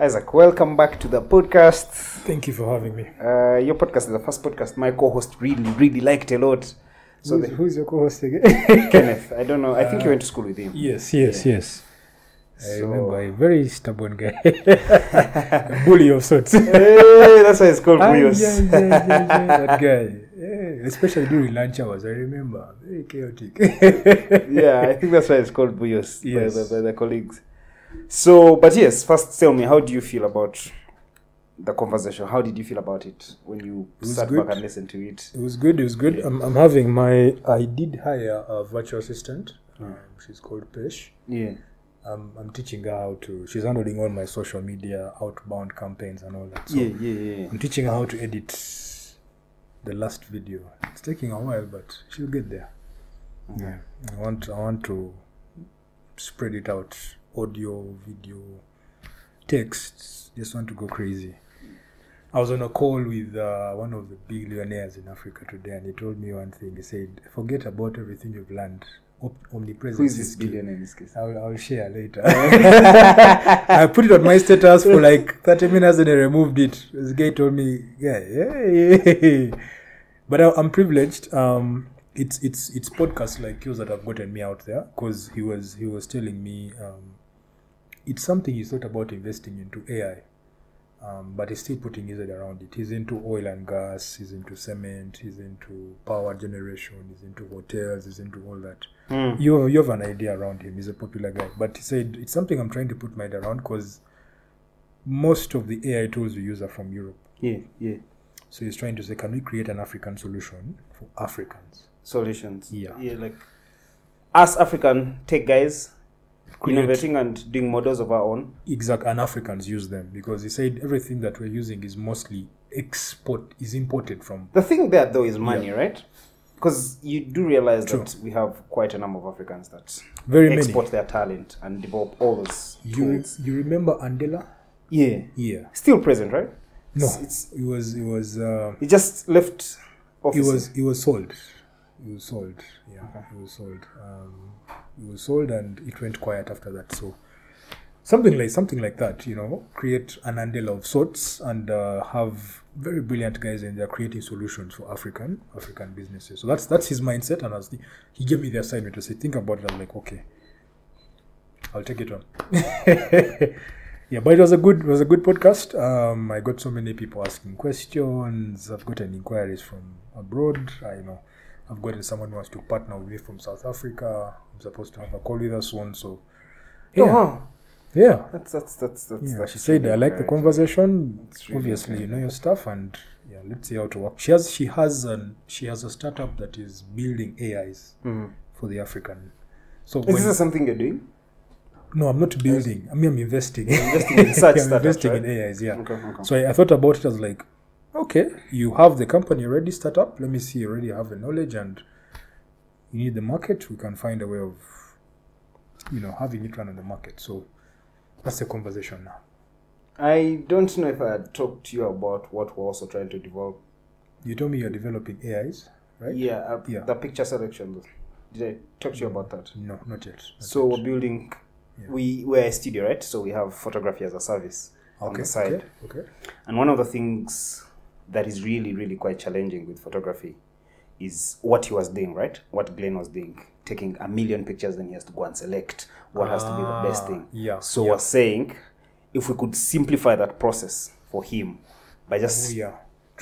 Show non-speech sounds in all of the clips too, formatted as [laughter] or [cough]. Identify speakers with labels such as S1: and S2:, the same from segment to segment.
S1: Isaac, welcome back to the podcast.
S2: Thank you for having me.
S1: Uh, your podcast is the first podcast my co-host really, really liked a lot. So
S2: who's,
S1: the,
S2: who's your co-host again? [laughs]
S1: Kenneth, I don't know. I think you went to school with him.
S2: yes, yes, yes. I
S1: So-
S2: remember a very stubborn guy, [laughs] a bully of sorts. [laughs]
S1: Hey, that's why it's called
S2: Ah,
S1: Buyos.
S2: yeah, yeah, yeah, yeah, that guy. Yeah, especially during lunch hours, I remember. Very chaotic.
S1: yeah, I think that's why it's called Buyos
S2: Yes.
S1: by, the, by the colleagues. So, but yes, first tell me, how do you feel about the conversation? How did you feel about it when you
S2: It
S1: sat
S2: good.
S1: back and listened to it?
S2: It was good. It was good. I'm, I'm having my. I did hire a virtual assistant. Um, she's called Pesh.
S1: Yeah.
S2: Um, I'm teaching her how to. She's handling all my social media, outbound campaigns, and all that. So
S1: yeah, yeah, yeah.
S2: I'm teaching her how to edit the last video. It's taking a while, but she'll get there. Yeah. I want. I want to spread it out. Audio, video, texts, just want to go crazy. I was on a call with uh, one of the billionaires in Africa today, and he told me one thing. He said, "Forget about everything you've learned. Omnipresence
S1: Who is this
S2: is key."
S1: billionaire in this case?
S2: I'll, I'll share later. [laughs] I put it on my status for like 30 minutes and I removed it. This guy told me, yeah, yeah, yeah. But I, I'm privileged. Um, it's it's it's podcasts like yours that have gotten me out there because he was he was telling me um, it's something he thought about investing into AI. Um, but he's still putting his head around it. He's into oil and gas, he's into cement, he's into power generation, he's into hotels, he's into all that
S1: Hmm.
S2: you you have an idea around him. He's a popular guy, but he said it's something I'm trying to put my head around because most of the AI tools we use are from Europe.
S1: Yeah, yeah.
S2: So he's trying to say, can we create an African solution for Africans?
S1: Solutions.
S2: Yeah.
S1: Yeah, like us African tech guys innovating and doing models of our own.
S2: Exact, and Africans use them because he said everything that we're using is mostly export is imported from.
S1: The thing there though is money, right? Because you do realize
S2: True.
S1: that we have quite a number of Africans that
S2: Very many
S1: export
S2: many.
S1: their talent and develop all those
S2: You
S1: tools.
S2: you remember Andela?
S1: Yeah.
S2: Yeah.
S1: Still present, right?
S2: No,
S1: It's, it's
S2: it was it was uh,
S1: it just left
S2: it was it was sold it was sold yeah it was sold um it was sold and it went quiet after that. So something like something like that you know create an andela of sorts and uh, have very brilliant guys in there creating solutions for african african businesses. So that's that's his mindset. And as the, he gave me the assignment to say think about it. I'm like okay i'll take it on. [laughs] Yeah but it was a good it was a good podcast. Um i got so many people asking questions. I've gotten inquiries from abroad. I know i've gotten someone who wants to partner with me from south africa i'm supposed to have a call with us soon so yeah
S1: wow.
S2: yeah
S1: That's that's that's that's.
S2: yeah,
S1: that's
S2: she said, "I like the conversation.
S1: Really
S2: Obviously, you know your stuff, and yeah, let's see how to work." She has, she has, an, she has a startup that is building AIs
S1: Mhm.
S2: for the African. So
S1: Is this something you're doing?
S2: no, I'm not building. I mean, I'm investing.
S1: investing in such [laughs]
S2: I'm investing
S1: right?
S2: in AIs. Yeah.
S1: Okay, okay.
S2: So I, I thought about it as like, okay, you have the company already start up. Let me see, you already have the knowledge, and you need the market. We can find a way of, you know, having it run on the market. So that's the conversation now.
S1: I don't know if I had talked to you about what we're also trying to develop.
S2: You told me you're developing AIs, right?
S1: Yeah, uh,
S2: Yeah.
S1: the picture selection. Did I talk to you about that?
S2: No, not yet. Not
S1: So
S2: yet.
S1: we're building.
S2: Yeah.
S1: We we're a studio, right? So we have photography as a service on
S2: okay,
S1: the side.
S2: okay, okay.
S1: And one of the things that is really, really quite challenging with photography is what he was doing, right? What Glenn was doing, taking a million pictures, then he has to go and select what has to be the best
S2: Ah,
S1: thing.
S2: yeah,
S1: So
S2: yeah.
S1: we're saying if we could simplify that process for him by just
S2: Oh, yeah.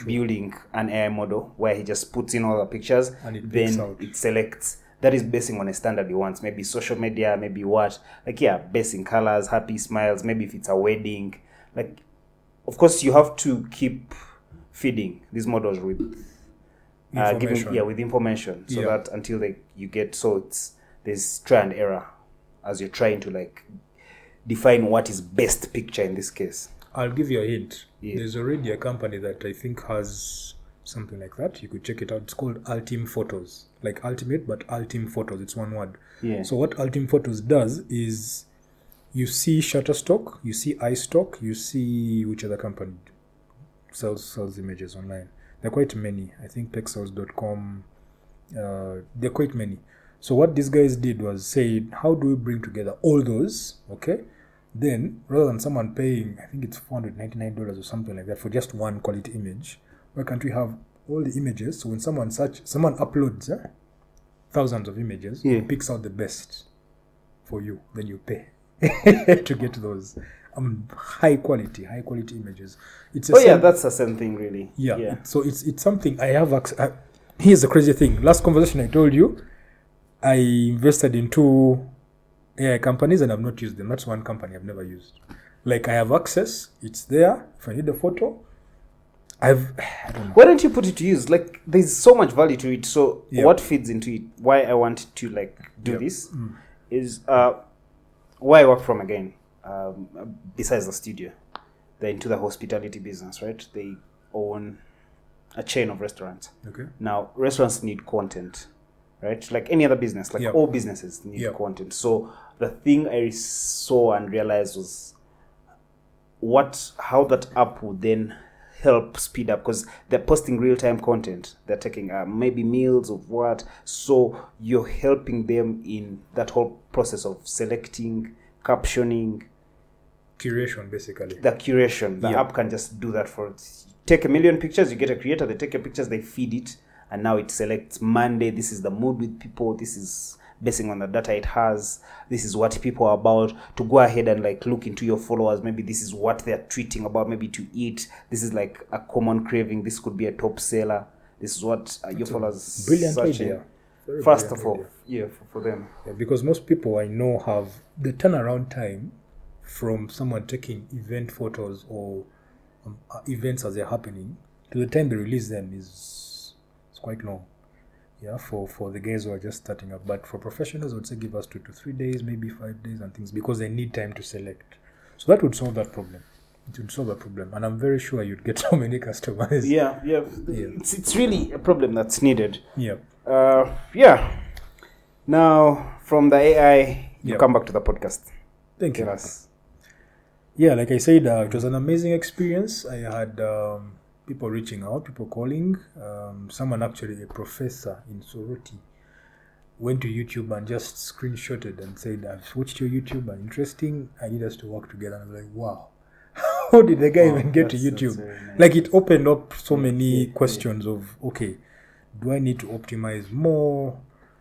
S1: building an AI model where he just puts in all the pictures,
S2: And it
S1: then
S2: out.
S1: it selects. That is basing on a standard he wants, maybe social media, maybe what, like yeah, basing colors, happy smiles, maybe if it's a wedding, like, of course you have to keep feeding these models with uh, giving
S2: Information.
S1: yeah with information so
S2: Yeah.
S1: that until like you get so it's there's try and error as you're trying to like define what is best picture in this case.
S2: I'll give you a hint.
S1: Yeah.
S2: There's already a company that I think has something like that. You could check it out. It's called Ultim Photos, like Ultimate, but Ultim Photos. It's one word.
S1: Yeah.
S2: So what Ultim Photos does is you see Shutterstock, you see iStock, you see which other company sells sells images online. There are quite many. I think Pexels.com. Uh, there are quite many. So what these guys did was say, how do we bring together all those, okay, then rather than someone paying, I think it's four hundred ninety nine dollars or something like that for just one quality image, why can't we have all the images? So when someone search, someone uploads eh, thousands of images,
S1: Yeah.
S2: picks out the best for you, then you pay [laughs] to get those um, high quality, high quality images. It's a
S1: Oh yeah, that's the same thing, really.
S2: yeah.
S1: yeah.
S2: it- So it's it's something I have. Ac- I, here's the crazy thing. Last conversation I told you, I invested in two AI companies and I've not used them. That's one company I've never used. Like I have access. It's there. If I need a photo, I've. [sighs] I don't know.
S1: Why don't you put it to use? Like, there's so much value to it. So,
S2: Yeah.
S1: what feeds into it? Why I want to like do
S2: Yeah.
S1: this is uh, where I work from again. Um, besides the studio, they're into the hospitality business, right? They own a chain of restaurants.
S2: Okay.
S1: Now, restaurants need content, right? Like any other business, like
S2: Yeah.
S1: all businesses need
S2: Yeah.
S1: content. So the thing I saw and realized was what how that app would then help speed up because they're posting real time content. They're taking uh, maybe meals of what. So you're helping them in that whole process of selecting, captioning,
S2: Curation, basically.
S1: the curation. The
S2: Yeah.
S1: app can just do that for it. Take a million pictures, you get a creator, they take your pictures, they feed it, and now it selects Monday. This is the mood with people. This is basing on the data it has. This is what people are about. To go ahead and like look into your followers, maybe this is what they're tweeting about, maybe to eat. This is like a common craving. This could be a top seller. This is what uh, your followers
S2: Brilliant idea. Very
S1: First of all,
S2: idea.
S1: yeah, for, for them.
S2: Yeah, because most people I know have the turnaround time from someone taking event photos or um, uh, events as they're happening to the time they release them is it's quite long. Yeah, for for the guys who are just starting up, but for professionals, I would say give us two to three days, maybe five days, and things because they need time to select. So that would solve that problem. It would solve that problem, and I'm very sure you'd get [laughs] so many customers.
S1: Yeah, yeah.
S2: Yeah.
S1: It's, it's really a problem that's needed.
S2: yeah,
S1: Uh, yeah. Now, from the AI, you
S2: Yeah.
S1: come back to the podcast.
S2: thank you.
S1: Tell us.
S2: Yeah like i said uh, it was an amazing experience i had um, people reaching out people calling um, someone actually a professor in soroti went to youtube and just screenshotted and said i've watched your youtube and interesting i need us to work together and i was like wow [laughs] how did the guy
S1: Wow,
S2: even get to youtube
S1: nice.
S2: like it opened up so many
S1: yeah, yeah.
S2: questions of okay do i need to optimize more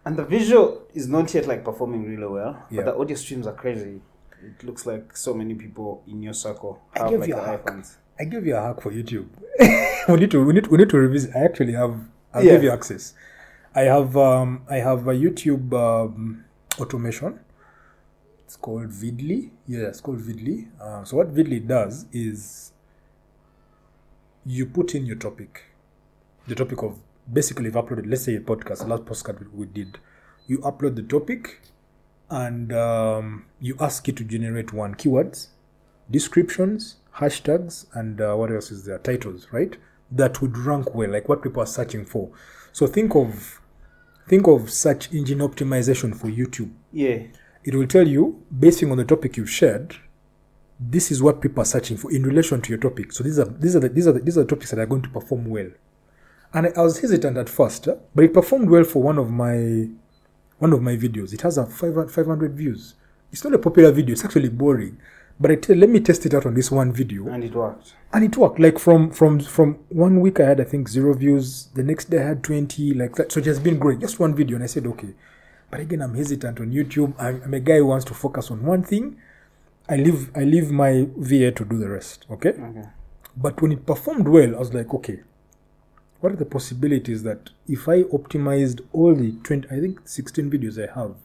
S1: And the visual is not yet like performing really well,
S2: Yeah.
S1: but the audio streams are crazy. It looks like so many people in your circle
S2: I
S1: have
S2: give
S1: like
S2: you a hack.
S1: iPhones.
S2: I give you a hack for YouTube. [laughs] we need to we need we need to revisit. I actually have. I'll
S1: Yeah.
S2: give you access. I have um I have a YouTube um, automation. It's called Vidly. Yeah, it's called Vidly. Uh, so what Vidly does is you put in your topic, the topic of basically you've uploaded. Let's say a podcast. The last podcast we did. You upload the topic, and um, you ask it to generate one keywords descriptions, hashtags, and uh, what else is there? Titles, right? That would rank well, like what people are searching for. So think of think of search engine optimization for YouTube.
S1: Yeah.
S2: It will tell you, basing on the topic you've shared, this is what people are searching for in relation to your topic. So these are these are the, these are the, these are the topics that are going to perform well. And I, was hesitant at first, but it performed well for one of my one of my videos. It has a 500 500 views. It's not a popular video. It's actually boring. But I tell, let me test it out on this one video,
S1: And it worked.
S2: and it worked. Like from from from one week, I had I think zero views. The next day, I had twenty. Like that. So it has been great. Just one video, and I said okay. But again, I'm hesitant on YouTube. I'm, I'm a guy who wants to focus on one thing. I leave I leave my VA to do the rest. Okay.
S1: Okay.
S2: But when it performed well, I was like, okay, what are the possibilities that if I optimized all the 20, I think 16 videos I have,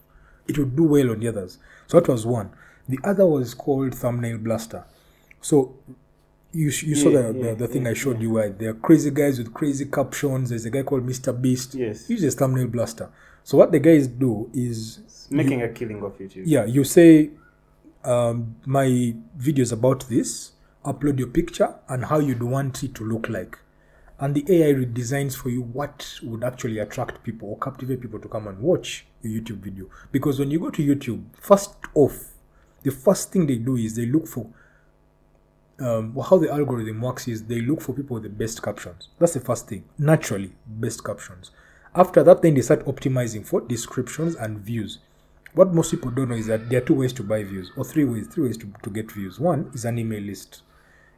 S2: it would do well on the others? So that was one. The other was called Thumbnail Blaster. So you, you saw the,
S1: yeah,
S2: the, the thing
S1: yeah,
S2: I showed you where there are crazy guys with crazy captions. There's a guy called Mr. Beast.
S1: Yes.
S2: He uses Thumbnail Blaster. So what the guys do is
S1: Making a killing of YouTube.
S2: yeah, you say um, my video is about this. Upload your picture and how you'd want it to look like, and the AI redesigns for you what would actually attract people or captivate people to come and watch your YouTube video. Because when you go to YouTube, first off, the first thing they do is they look for um, how the algorithm works is they look for people with the best captions. That's the first thing. Naturally, best captions. After that, then they start optimizing for descriptions and views. what most people don't know is that there are two ways to buy views, or three ways, three ways to, to get views. One is an email list.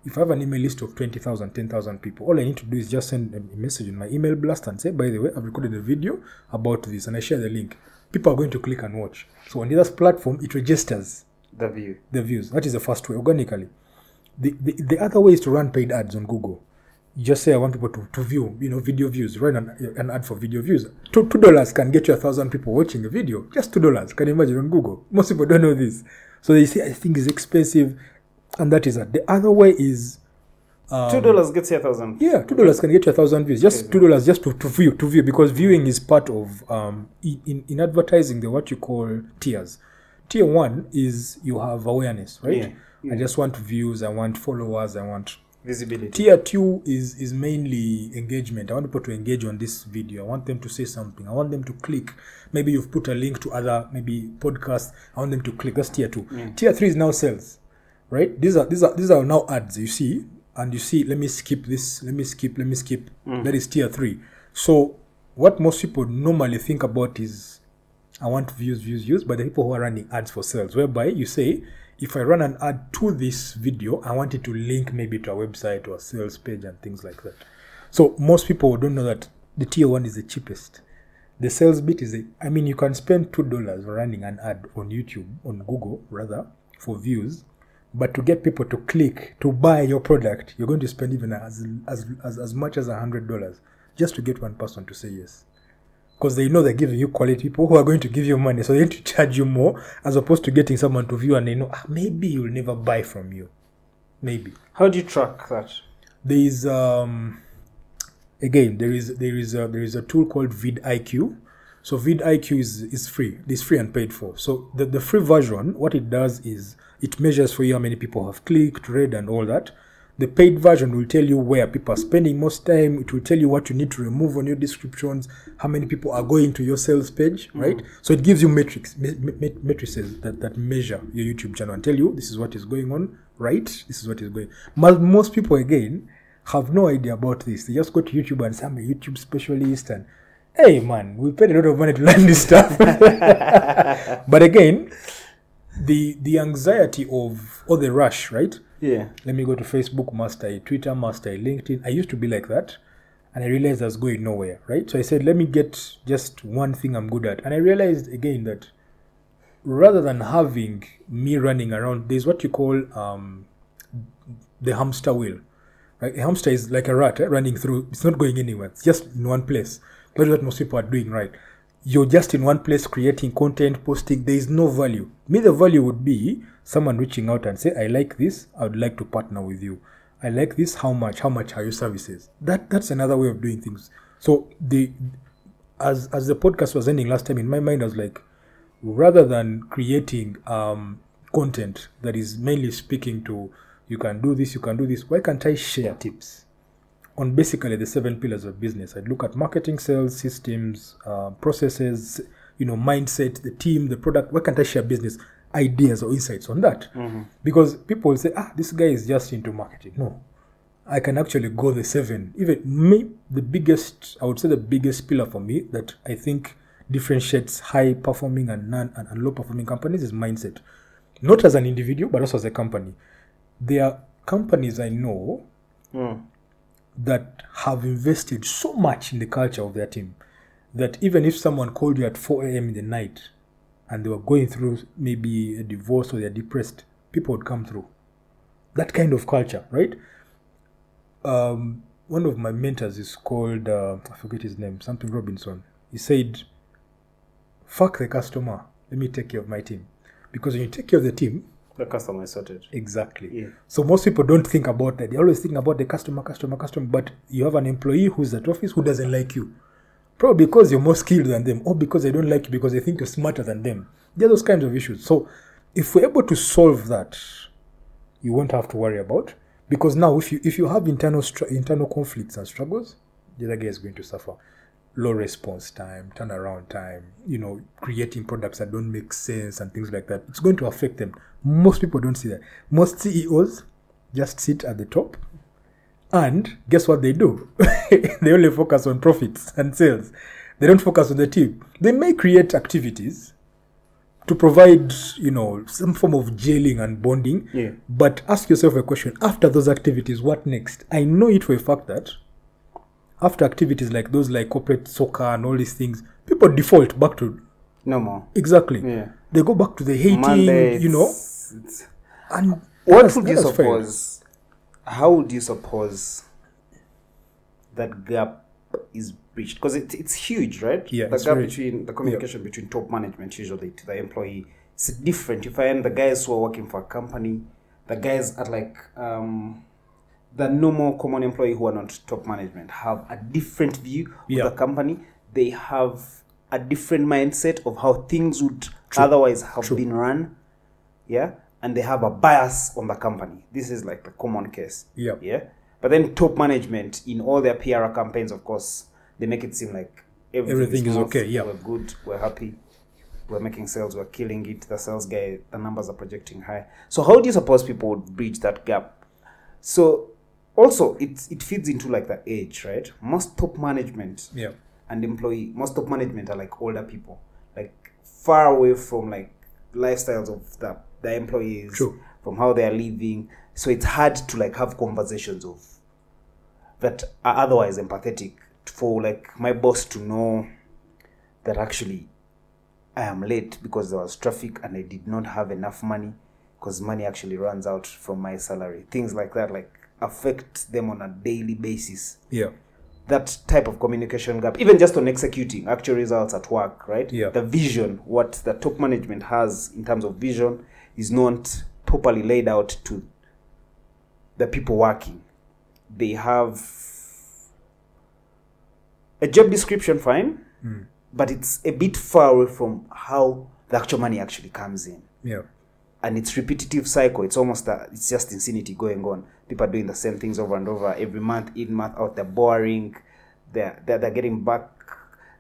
S2: If I have an email list of 20,000, 10,000 people, all I need to do is just send a message in my email blast and say, by the way, I've recorded a video about this, and I share the link. People are going to click and watch. So on the other platform, it registers
S1: The view.
S2: the views. That is the first way, organically. The, the, the other way is to run paid ads on Google. You just say, I want people to, to view, you know, video views. Run an, an ad for video views. Two, two dollars can get you a thousand people watching a video. Just two dollars. Can you imagine on Google? Most people don't know this. So they say, I think it's expensive. And that is that. The other way is,
S1: Two dollars gets you a thousand.
S2: yeah, two dollars can get you a thousand views. Just two dollars just to, to view, to view, because viewing is part of um in, in, in advertising the what you call tiers. Tier one is you have awareness, right?
S1: Yeah,
S2: I just want views, I want followers, I want.
S1: Visibility.
S2: Tier two is is mainly engagement. I want people to engage on this video. I want them to say something. I want them to click. Maybe you've put a link to other maybe podcasts. I want them to click. That's tier two. Tier three is now sales, right? These are these are these are now ads. You see, and you see. Let me skip this. Let me skip. Let me skip. Mm. That is tier three. So what most people normally think about is I want views, views, views, but the people who are running ads for sales, whereby you say, if I run an ad to this video, I want it to link maybe to a website or a sales page and things like that. So most people don't know that the tier one is the cheapest. The sales bit is a, I mean, you can spend two dollars running an ad on YouTube, on Google rather, for views, but to get people to click to buy your product, you're going to spend even as as as, as much as a hundred dollars just to get one person to say yes because they know they're giving you quality people who are going to give you money, so they need to charge you more as opposed to getting someone to view and they know ah, maybe you'll never buy from you. Maybe
S1: How do you track that?
S2: there is um again there is there is a, there is a tool called vidIQ. So vidIQ is is free. It's free and paid for. So the the free version, what it does is it measures for you how many people have clicked, read, and all that. The paid version will tell you where people are spending most time. It will tell you what you need to remove on your descriptions, how many people are going to your sales page, mm. right? So it gives you metrics, me- me- matrices that, that measure your YouTube channel and tell you this is what is going on, right? This is what is going. Mo- Most people again have no idea about this. They just go to YouTube and say I'm a YouTube specialist and hey man, we paid a lot of money to learn this stuff. [laughs] [laughs] but again, the the anxiety of or the rush, right?
S1: Yeah.
S2: let me go to Facebook, must I, Twitter, must I, LinkedIn. I used to be like that. And I realized I was going nowhere, right? So I said, let me get just one thing I'm good at. And I realized again that rather than having me running around, there's what you call um, the hamster wheel. Right? A hamster is like a rat eh, running through, it's not going anywhere, it's just in one place. That's what most people are doing, right? You're just in one place creating content, posting, there is no value. Me, the value would be someone reaching out and say, I like this, I would like to partner with you. I like this, how much? How much are your services? That that's another way of doing things. So the as as the podcast was ending last time, in my mind I was like, rather than creating um content that is mainly speaking to you can do this, you can do this, why can't I share tips? On basically the seven pillars of business. I'd look at marketing, sales, systems, uh, processes, you know, mindset, the team, the product. Why can't I share business ideas or insights on that? Because people will say, ah, this guy is just into marketing. No, I can actually go the seven. Even me, the biggest, I would say the biggest pillar for me that I think differentiates high performing and non and, low performing companies is mindset. Not as an individual, but also as a company. There are companies I know that have invested so much in the culture of their team that even if someone called you at 4 a.m. in the night and they were going through maybe a divorce or they're depressed, people would come through. That kind of culture, right? Um, one of my mentors is called, uh, I forget his name, something Robinson. He said, Fuck the customer, let me take care of my team. Because when you take care of the team,
S1: The customer is sorted.
S2: Exactly.
S1: Yeah.
S2: So most people don't think about that. They always think about the customer, customer, customer. But you have an employee who's at office who doesn't like you. Probably because you're more skilled than them, or because they don't like you because they think you're smarter than them. There are those kinds of issues. So if we're able to solve that, you won't have to worry about. Because now, if you if you have internal str- internal conflicts and struggles, the other guy is going to suffer. Low response time, turnaround time, you know, creating products that don't make sense and things like that. It's going to affect them. Most people don't see that. Most CEOs just sit at the top and guess what they do? [laughs] they only focus on profits and sales. They don't focus on the team. They may create activities to provide you know some form of jailing and bonding
S1: Yeah.
S2: but ask yourself a question after those activities what next i know it for a fact that after activities like those like corporate soccer and all these things people default back to
S1: No more.
S2: exactly
S1: Yeah.
S2: they go back to the hating
S1: Monday,
S2: you know
S1: it's- it's-
S2: and
S1: What would you
S2: that's fair.
S1: suppose? How would you suppose that gap is breached? Because it, it's huge, right?
S2: Yeah,
S1: the gap between the communication between top management usually to the employee is different. You find the guys who are working for a company, the guys are like um, the normal common employee who are not top management have a different view
S2: Yeah.
S1: of the company. They have a different mindset of how things would otherwise have
S2: True.
S1: been run yeah and they have a bias on the company this is like the common case
S2: Yeah.
S1: yeah but then top management in all their pr campaigns of course they make it seem like everything,
S2: Everything is
S1: smooth,
S2: okay, yeah.
S1: we're good we're happy we're making sales we're killing it the sales guy the numbers are projecting high so how do you suppose people would bridge that gap so also it it feeds into like the age right? Most top management
S2: yeah.
S1: and employee most top management are like older people. Like far away from like lifestyles of the, the employees
S2: True.
S1: from how they are living. So it's hard to like have conversations of that are otherwise empathetic for like my boss to know that actually i am late because there was traffic and i did not have enough money because money actually runs out from my salary. Things like that like affect them on a daily basis
S2: yeah
S1: that type of communication gap, even just on executing actual results at work, right?
S2: Yeah.
S1: The vision, what the top management has in terms of vision, is not properly laid out to the people working. They have a job description, fine, hmm. but it's a bit far away from how the actual money actually comes in
S2: yeah
S1: and it's repetitive cycle. It's almost a, it's just insanity going on. People are doing the same things over and over every month, in month out. They're boring. They're they're, they're getting back.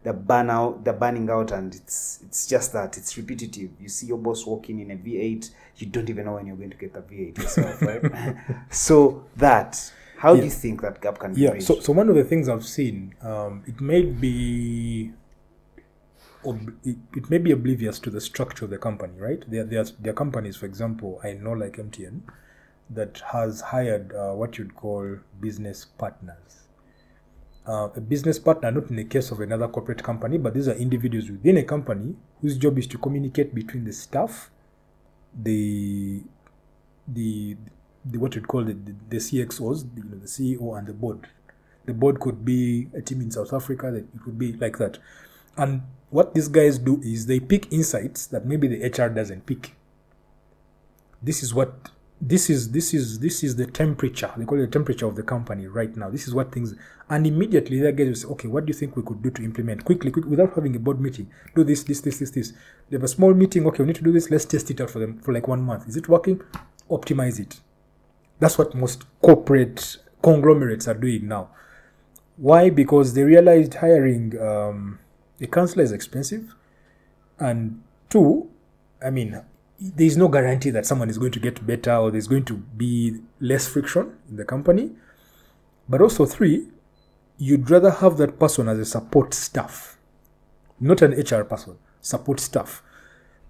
S1: They're burn out. They're burning out, and it's it's just that it's repetitive. You see your boss walking in a V8. You don't even know when you're going to get the V8 yourself, right? [laughs] so that how do you think that gap can be
S2: yeah
S1: bridged?
S2: so so one of the things i've seen um, it may be ob- it, it may be oblivious to the structure of the company right there there are, there are companies for example i know like mtn that has hired uh, what you'd call business partners uh, a business partner not in the case of another corporate company but these are individuals within a company whose job is to communicate between the staff the the the what you'd call the, the, the CXOs, the, you know, the CEO and the board. The board could be a team in South Africa. That it could be like that. And what these guys do is they pick insights that maybe the HR doesn't pick. This is what this is this is this is the temperature. They call it the temperature of the company right now. This is what things and immediately that guys will say, okay, what do you think we could do to implement quickly, quick without having a board meeting? Do this, this, this, this, this. They have a small meeting, okay, we need to do this, let's test it out for them for like one month. Is it working? Optimize it. That's what most corporate conglomerates are doing now. Why? Because they realized hiring um, a counselor is expensive, and two, I mean, there is no guarantee that someone is going to get better or there's going to be less friction in the company. But also, three, you'd rather have that person as a support staff, not an HR person, support staff.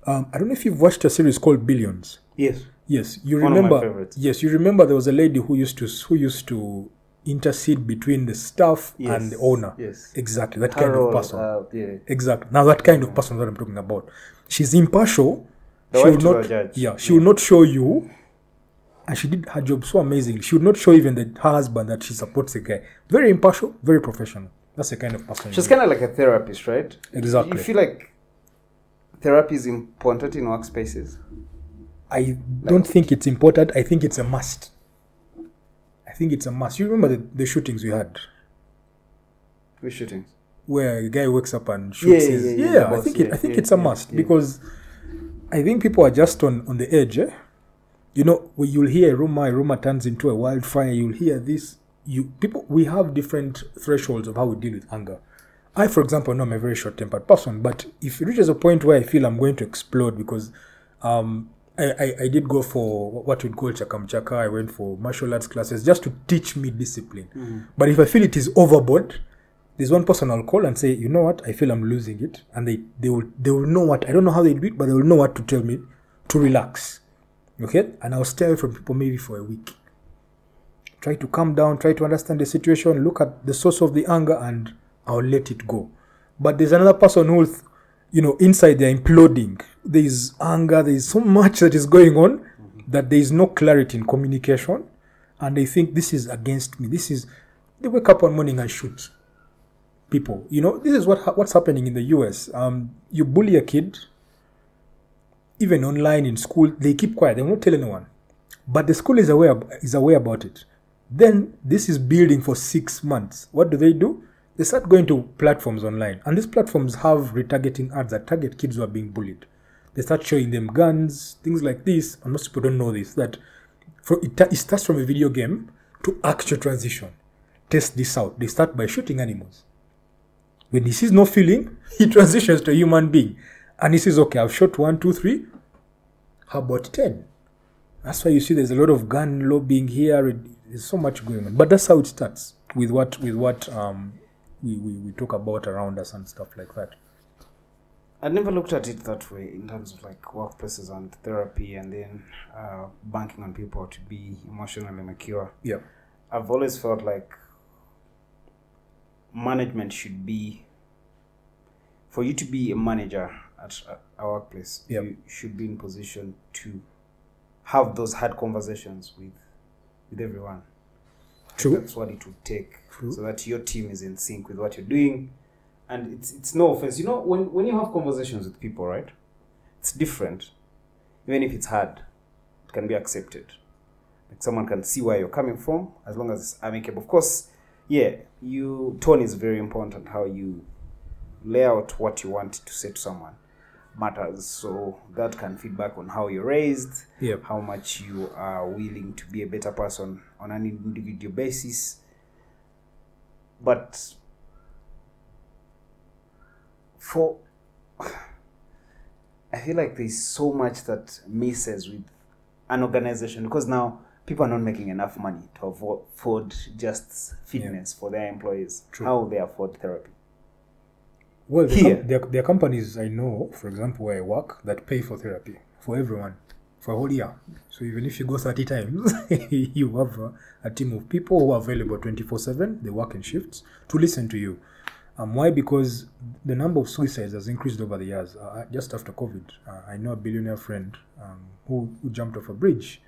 S2: Um, I don't know if you've watched a series called Billions.
S1: yes.
S2: Yes, you
S1: One
S2: remember. Yes, you remember there was a lady who used to who used to intercede between the staff
S1: Yes.
S2: and the owner.
S1: Yes.
S2: Exactly, that
S1: Carol,
S2: kind of person.
S1: uh, yeah.
S2: exactly. Now that kind of person that I'm talking about. She's impartial.
S1: The
S2: she will not.
S1: judge.
S2: Yeah, she will not show you. And she did her job so amazingly. She would not show even the, her husband that she supports the guy. Very impartial, very professional. That's the kind of person.
S1: She's kind of like a therapist, right?
S2: Exactly.
S1: You feel like therapy is important in workspaces.
S2: I don't think it's important. I think it's a must. I think it's a must. You remember the, the shootings we had
S1: With shootings.
S2: where a guy wakes up and shoots
S1: Yeah,
S2: his.
S1: yeah,
S2: Yeah,
S1: yeah,
S2: I think it, I think
S1: yeah,
S2: it's a
S1: yeah,
S2: must
S1: yeah.
S2: because I think people are just on on the edge. Eh? You know, you'll hear a rumor, a rumor turns into a wildfire. You'll hear this. You people, we have different thresholds of how we deal with anger. I, for example, know I'm a very short-tempered person, but if it reaches a point where I feel I'm going to explode because um, I, I, I did go for what we'd call chakamchaka. I went for martial arts classes just to teach me discipline. But if I feel it is overboard, there's one person I'll call and say, you know what, I feel I'm losing it, and they they will they will know what I don't know how they do it, but they will know what to tell me to relax. Okay, and I'll stay away from people maybe for a week. Try to calm down, try to understand the situation, look at the source of the anger, and I'll let it go. But there's another person who, will, you know, inside they're imploding. There's anger. There's so much that is going on that there is no clarity in communication, and they think this is against me. This is. They wake up one morning and shoot people. You know, this is what what's happening in the U.S. Um, you bully a kid, even online in school, they keep quiet. They won't tell anyone, but the school is aware is aware about it. Then this is building for six months. What do they do? They start going to platforms online, and these platforms have retargeting ads that target kids who are being bullied. They start showing them guns, things like this, and most people don't know this. That for, it, it starts from a video game to actual transition. Test this out. They start by shooting animals. When he sees no feeling, [laughs] he transitions to a human being. And he says, okay, I've shot one, two, three. How about 10? That's why you see there's a lot of gun lobbying here. There's so much going on. But that's how it starts with what with what um, we, we, we talk about around us and stuff like that.
S1: I never looked at it that way in terms of like workplaces and therapy and then uh, banking on people to be emotionally mature.
S2: Yeah.
S1: I've always felt like management should be for you to be a manager at a workplace
S2: Yep.
S1: you should be in position to have those hard conversations with with everyone
S2: True.
S1: that's what it would take
S2: True.
S1: so that your team is in sync with what you're doing and it's it's no offense you know when when you have conversations with people right it's different even if it's hard it can be accepted like someone can see where you're coming from as long as it's amicable of course yeah you tone is very important how you lay out what you want to say to someone matters so that can feedback on how you're raised
S2: Yep.
S1: how much you are willing to be a better person on an individual basis but for [sighs] i feel like there's so much that misses with an organization because now people are not making enough money to afford just fitness for their employees
S2: True.
S1: how they afford therapy
S2: Well, there,
S1: Here.
S2: com- there, there are companies I know, for example, where I work, that pay for therapy for everyone for a whole year. So even if you go 30 times, [laughs] you have a, a team of people who are available 24 7. They work in shifts to listen to you. Um, why? Because the number of suicides has increased over the years. Uh, just after COVID, uh, I know a billionaire friend um, who, who jumped off a bridge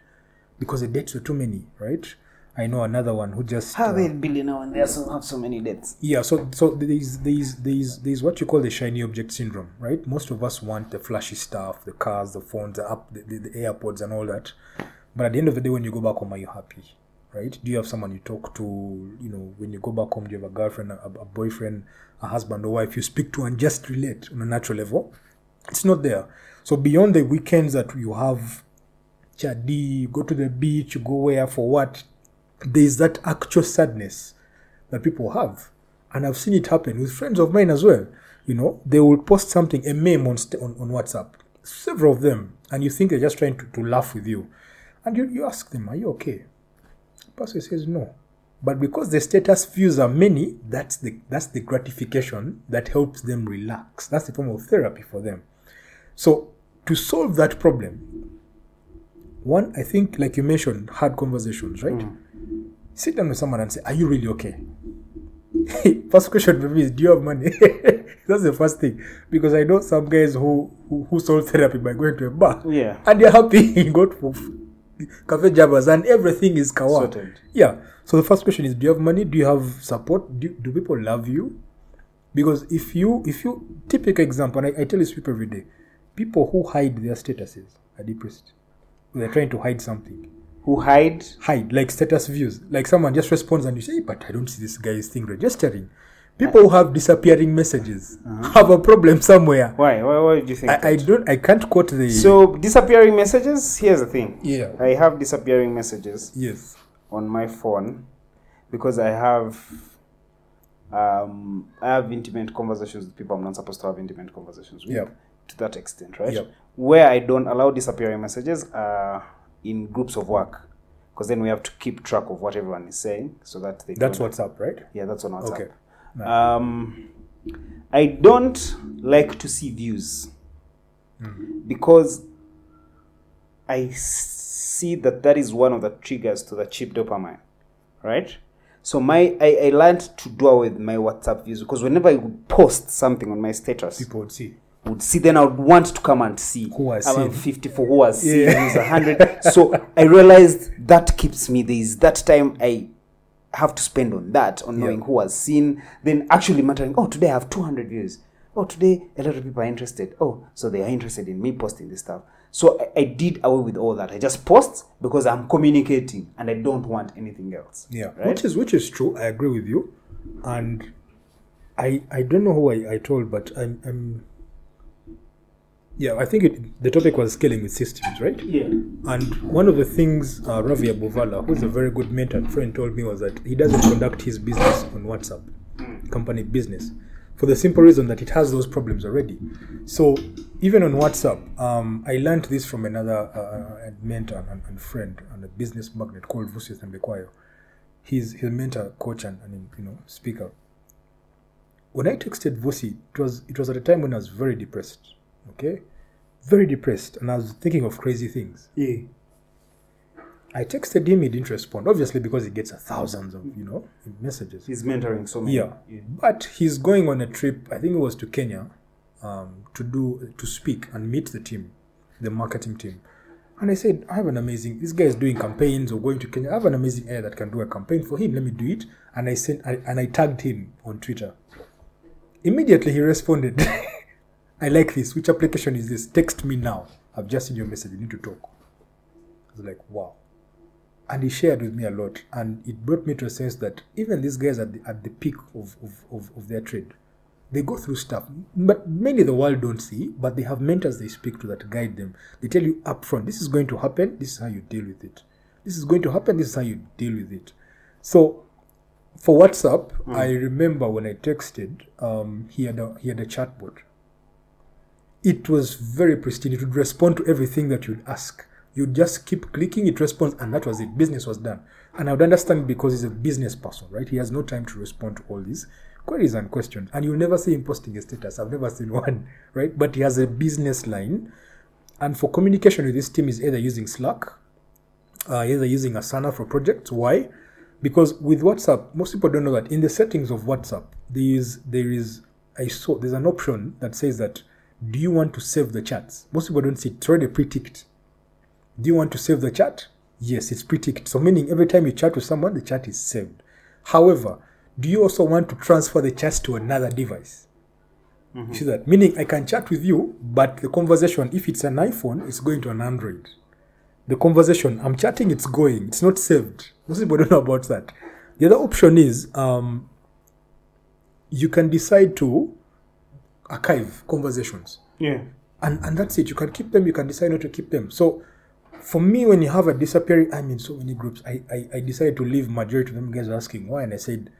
S2: because the deaths were too many, right? I know another one who just.
S1: how
S2: uh,
S1: they billionaire when they also have so many debts
S2: yeah, so so there's there's there's there's what you call the shiny object syndrome, right? Most of us want the flashy stuff, the cars, the phones, the app, the, the, the AirPods, and all that. But at the end of the day, when you go back home, are you happy? Right? Do you have someone you talk to? You know, when you go back home, do you have a girlfriend, a, a boyfriend, a husband or wife you speak to and just relate on a natural level? It's not there. So beyond the weekends that you have, chadi, you go to the beach, you go where for what? There's that actual sadness that people have. And I've seen it happen with friends of mine as well. You know, they will post something, a meme on, on, on WhatsApp, several of them, and you think they're just trying to, to laugh with you. And you, you ask them, Are you okay? The person says no. But because the status views are many, that's the that's the gratification that helps them relax. That's the form of therapy for them. So to solve that problem, one, I think, like you mentioned, hard conversations, right? Mm. Sit down with someone and say, Are you really okay? [laughs] first question for me is, Do you have money? [laughs] That's the first thing. Because I know some guys who, who, who solve therapy by going to a bar.
S1: Yeah.
S2: And they're happy. [laughs] you go to Cafe Javas and everything is kawa.
S1: Sorted.
S2: Yeah. So the first question is, do you have money? Do you have support? Do, do people love you? Because if you, if you, typical example, and I, I tell this people every day, people who hide their statuses are depressed. They're trying to hide something.
S1: Who hide?
S2: Hide, like status views. Like someone just responds and you say, but I don't see this guy's thing registering. People who have disappearing messages have a problem somewhere.
S1: Why? Why? Why do you think?
S2: I, I don't, I can't quote the.
S1: so disappearing messages. Here's the thing.
S2: yeah.
S1: I have disappearing messages
S2: Yes.
S1: on my phone because I have um I have intimate conversations with people I'm not supposed to have intimate conversations with.
S2: Yep.
S1: To that extent, right?
S2: Yep.
S1: Where I don't allow disappearing messages are in groups of work. Because then we have to keep track of what everyone is saying so that they
S2: That's
S1: don't
S2: what's up, right?
S1: Yeah, that's on WhatsApp.
S2: Okay.
S1: Um, I don't like to see views because I see that that is one of the triggers to the cheap dopamine, right? So my I, I learned to do away with my WhatsApp views because whenever I would post something on my status,
S2: People would see.
S1: Would see then I would want to come and see.
S2: Who has
S1: I'm
S2: seen.
S1: 54 who has seen
S2: Yeah.
S1: who's 100 [laughs] so I realized that keeps me. There is that time I have to spend on that on knowing
S2: Yeah.
S1: who has seen. Then actually mattering oh today I have 200 views. Oh today a lot of people are interested. Oh so they are interested in me posting this stuff. So I, I did away with all that. I just post because I'm communicating and I don't want anything else.
S2: Yeah,
S1: right?
S2: Which is which is true. I agree with you, and I I don't know who I, I told, but I'm I'm. Yeah, I think it, the topic was scaling with systems, right?
S1: yeah
S2: And one of the things uh, Ravi Abuvala, who's a very good mentor and friend, told me was that he doesn't conduct his business on WhatsApp, company business, for the simple reason that it has those problems already. So even on WhatsApp, um, I learned this from another uh, mentor and, and friend and a business magnate called Vusi Thembekwayo. He's his mentor, coach, and, and you know speaker. When I texted Vusi, it was it was at a time when I was very depressed. Okay, very depressed, and I was thinking of crazy things.
S1: yeah
S2: I texted him, he didn't respond. Obviously, because he gets thousands of you know messages.
S1: he's mentoring so many
S2: Yeah, but he's going on a trip. I think it was to Kenya, um, to do to speak and meet the team, the marketing team. And I said, I have an amazing. This guy is doing campaigns or going to Kenya. I have an amazing air that can do a campaign for him. Let me do it. And I sent I, and I tagged him on Twitter. Immediately he responded, [laughs] I like this. Which application is this? Text me now. I've just seen your message. You need to talk. I was like, wow and he shared with me a lot and it brought me to a sense that even these guys at the, at the peak of, of, of, of their trade they go through stuff but many the world don't see but they have mentors they speak to that guide them they tell you upfront this is going to happen this is how you deal with it this is going to happen this is how you deal with it so for whatsapp i remember when i texted um, he had a he had a chatbot it was very pristine. It would respond to everything that you'd ask. You'd just keep clicking, it responds, and that was it. Business was done. And I would understand because he's a business person, right? He has no time to respond to all these queries and questions. And you'll never see him posting a status. I've never seen [laughs] one, right? But he has a business line. And for communication with this team is either using Slack, uh, either using Asana for projects. Why? Because with WhatsApp, most people don't know that in the settings of WhatsApp, there is there is I saw there's an option that says that do you want to save the chats? Most people don't see it. It's already pre-ticked. Do you want to save the chat? Yes, it's pre-ticked. So meaning every time you chat with someone, the chat is saved. However, do you also want to transfer the chats to another device? You see that? Meaning I can chat with you, but the conversation, if it's an iPhone, it's going to an Android. The conversation, I'm chatting, it's going. It's not saved. Most people don't know about that. The other option is um, you can decide to archive conversations.
S1: Yeah.
S2: And and that's it. You can keep them you can decide not to keep them. So for me when you have a disappearing i'm in so many groups i i, I decided to leave majority of them. Guys asking why and i said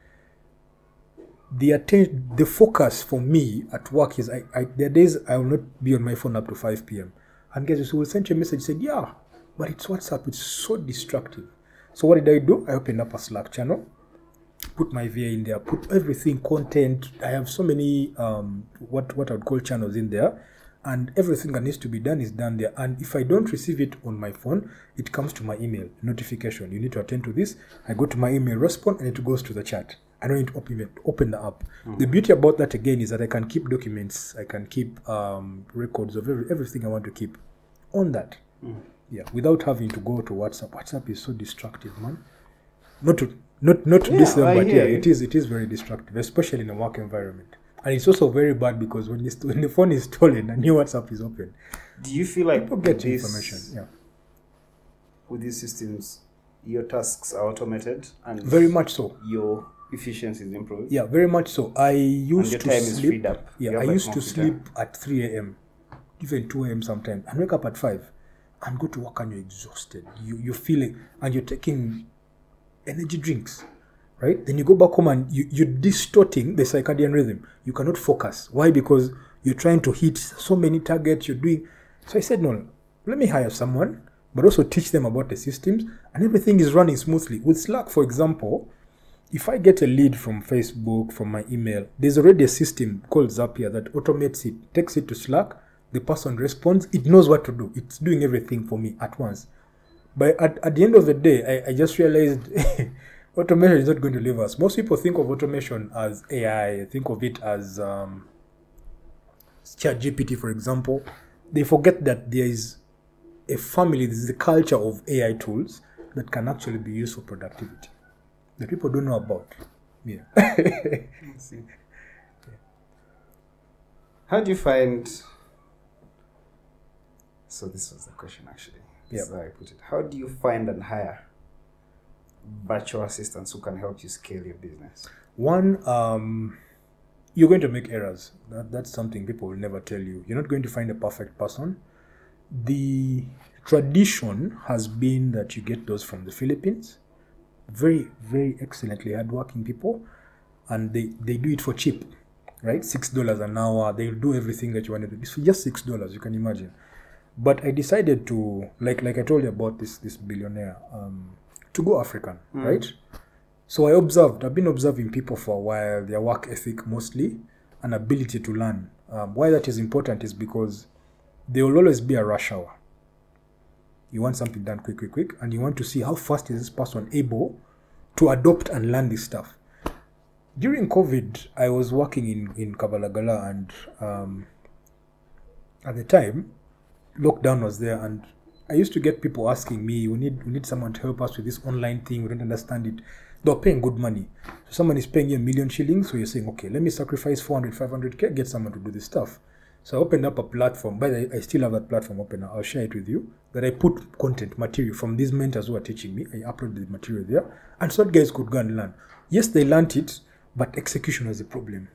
S2: the attention the focus for me at work is i, I there are days i will not be on my phone up to 5 p.m and guys will send you a message said yeah but it's whatsapp. It's so destructive so what did i do? I opened up a slack channel put my VA in there, put everything, content. I have so many um, what what I would call channels in there, and everything that needs to be done is done there. And if I don't receive it on my phone, it comes to my email notification. You need to attend to this. I go to my email, respond, and it goes to the chat. I don't need to open it, open the app. The beauty about that again is that I can keep documents, I can keep um, records of every, everything I want to keep on that. Yeah, without having to go to WhatsApp. WhatsApp is so destructive, man. Not to not not to
S1: Yeah,
S2: diss them,
S1: I
S2: but yeah,
S1: you.
S2: it is it is very destructive, especially in a work environment. And it's also very bad because when, it's, when the phone is [laughs] stolen and new WhatsApp is open,
S1: do you feel like
S2: people get
S1: this-
S2: information. Yeah,
S1: with these systems your tasks are automated and
S2: very much so.
S1: your efficiency is improved
S2: Yeah, very much so. I used
S1: your
S2: to
S1: time is
S2: sleep.
S1: freed up.
S2: Yeah, I
S1: like,
S2: used to sleep at 3 a.m., even 2 a.m. sometimes, and wake up at 5 and go to work and you're exhausted. You, you're feeling, and you're taking energy drinks, right? Then you go back home and you, you're distorting the circadian rhythm. You cannot focus. Why? Because you're trying to hit so many targets, you're doing. So I said, no, let me hire someone, but also teach them about the systems, and everything is running smoothly. With Slack, for example, if I get a lead from Facebook, from my email, there's already a system called Zapier that automates it, takes it to Slack, the person responds, it knows what to do. It's doing everything for me at once. But at, at the end of the day, I, I just realized [laughs] automation is not going to leave us. Most people think of automation as AI, think of it as um, ChatGPT, for example. They forget that there is a family, this is a culture of AI tools that can actually be used for productivity that people don't know about. Yeah. [laughs]
S1: see. How do you find? So this was the question actually. This is
S2: Yep.
S1: how I put it. How do you find and hire virtual assistants who can help you scale your business?
S2: One, um, you're going to make errors. That, that's something people will never tell you. You're not going to find a perfect person. The tradition has been that you get those from the Philippines. Very, very excellently hardworking people. And they, they do it for cheap, right? Six dollars an hour. They'll do everything that you want to do. It's for just six dollars, you can imagine. But I decided to, like like I told you about this this billionaire, um, to go African, right? So I observed, I've been observing people for a while, their work ethic mostly, and ability to learn. Um, why that is important is because there will always be a rush hour. You want something done quick, quick, quick, and you want to see how fast is this person able to adopt and learn this stuff. During COVID, I was working in, in Kabalagala, and um, at the time, lockdown was there, and I used to get people asking me, "We need we need someone to help us with this online thing. We don't understand it." They're paying good money. So someone is paying you a million shillings, so you're saying, "Okay, let me sacrifice 400, 500k, get someone to do this stuff." So I opened up a platform. By the way, I still have that platform open. I'll share it with you. That I put content material from these mentors who are teaching me. I uploaded the material there, and so that guys could go and learn. Yes, they learned it, but execution was the problem.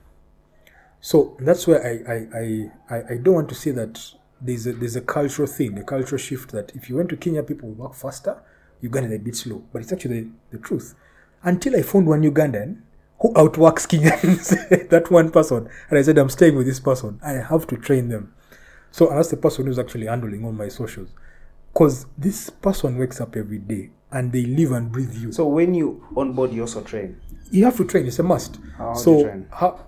S2: So that's where I I, I, I, I don't want to say that there's a there's a cultural thing, a cultural shift that if you went to Kenya, people will work faster. Uganda a bit slow, but it's actually the, the truth. Until I found one Ugandan who outworks Kenyans, [laughs] that one person, and I said I'm staying with this person. I have to train them. So and that's the person who's actually handling all my socials, because this person wakes up every day and they live and breathe you.
S1: So when you onboard, you also train.
S2: You have to train. It's a must.
S1: How do
S2: so
S1: you train?
S2: how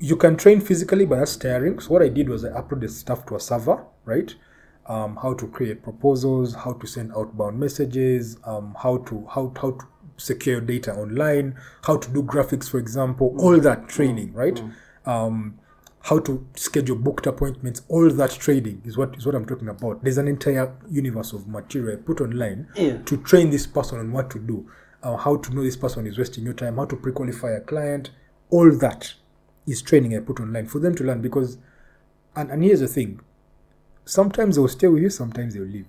S2: you can train physically, but that's tiring. So what I did was I uploaded stuff to a server, right? Um, how to create proposals, how to send outbound messages, um, how to how how to secure data online, how to do graphics, for example, all that training, right? Um, how to schedule booked appointments, all that training is what is what I'm talking about. There's an entire universe of material I put online
S1: Yeah.
S2: to train this person on what to do, uh, how to know this person is wasting your time, how to pre-qualify a client, all that is training I put online for them to learn. Because, and, and here's the thing, sometimes they will stay with you, sometimes they will leave,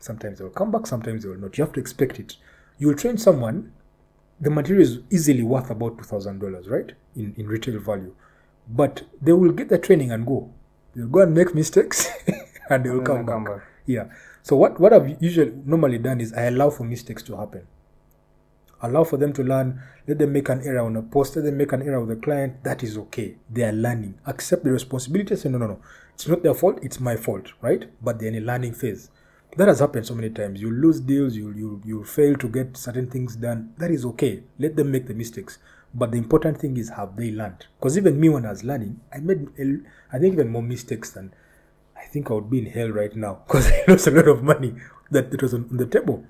S2: sometimes they will come back, sometimes they will not. You have to expect it. You will train someone, the material is easily worth about two thousand dollars, right, in in retail value, but they will get the training and go. They'll go and make mistakes, [laughs] and they will
S1: And
S2: come back.
S1: come back.
S2: Yeah. So what what I've usually normally done is I allow for mistakes to happen. Allow for them to learn. Let them make an error on a post. Let them make an error with the client. That is okay. They are learning. Accept the responsibility. Say no, no, no. It's not their fault. It's my fault, right? But they're in a learning phase. That has happened so many times. You lose deals. You you you fail to get certain things done. That is okay. Let them make the mistakes. But the important thing is have they learned? Because even me when I was learning, I made a- I think even more mistakes than I think I would be in hell right now [laughs] because I lost a lot of money that, that was on the table.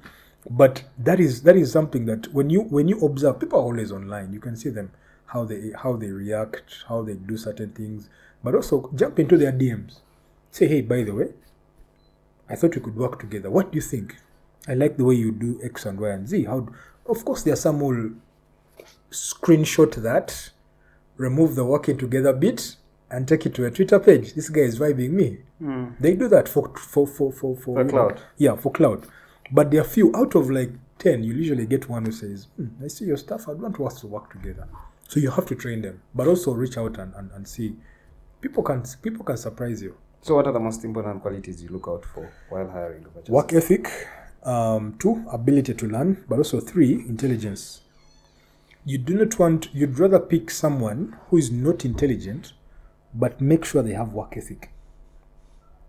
S2: But that is that is something that when you when you observe, people are always online. You can see them how they how they react, how they do certain things, but also jump into their DMs. Say, hey, by the way, I thought we could work together. What do you think? I like the way you do X and Y and Z. How? Of course, there are some who will screenshot that, remove the working together bit, and take it to a Twitter page. This guy is vibing me. Hmm. They do that for for for for for,
S1: For cloud.
S2: yeah, for cloud. But there are few out of like ten. You usually get one who says, hmm, "I see your stuff. I'd want us to work together." So you have to train them, but also reach out and, and, and see. People can people can surprise you.
S1: So what are the most important qualities you look out for while hiring
S2: Work ethic, um, two ability to learn, but also three intelligence. You do not want. You'd rather pick someone who is not intelligent, but make sure they have work ethic.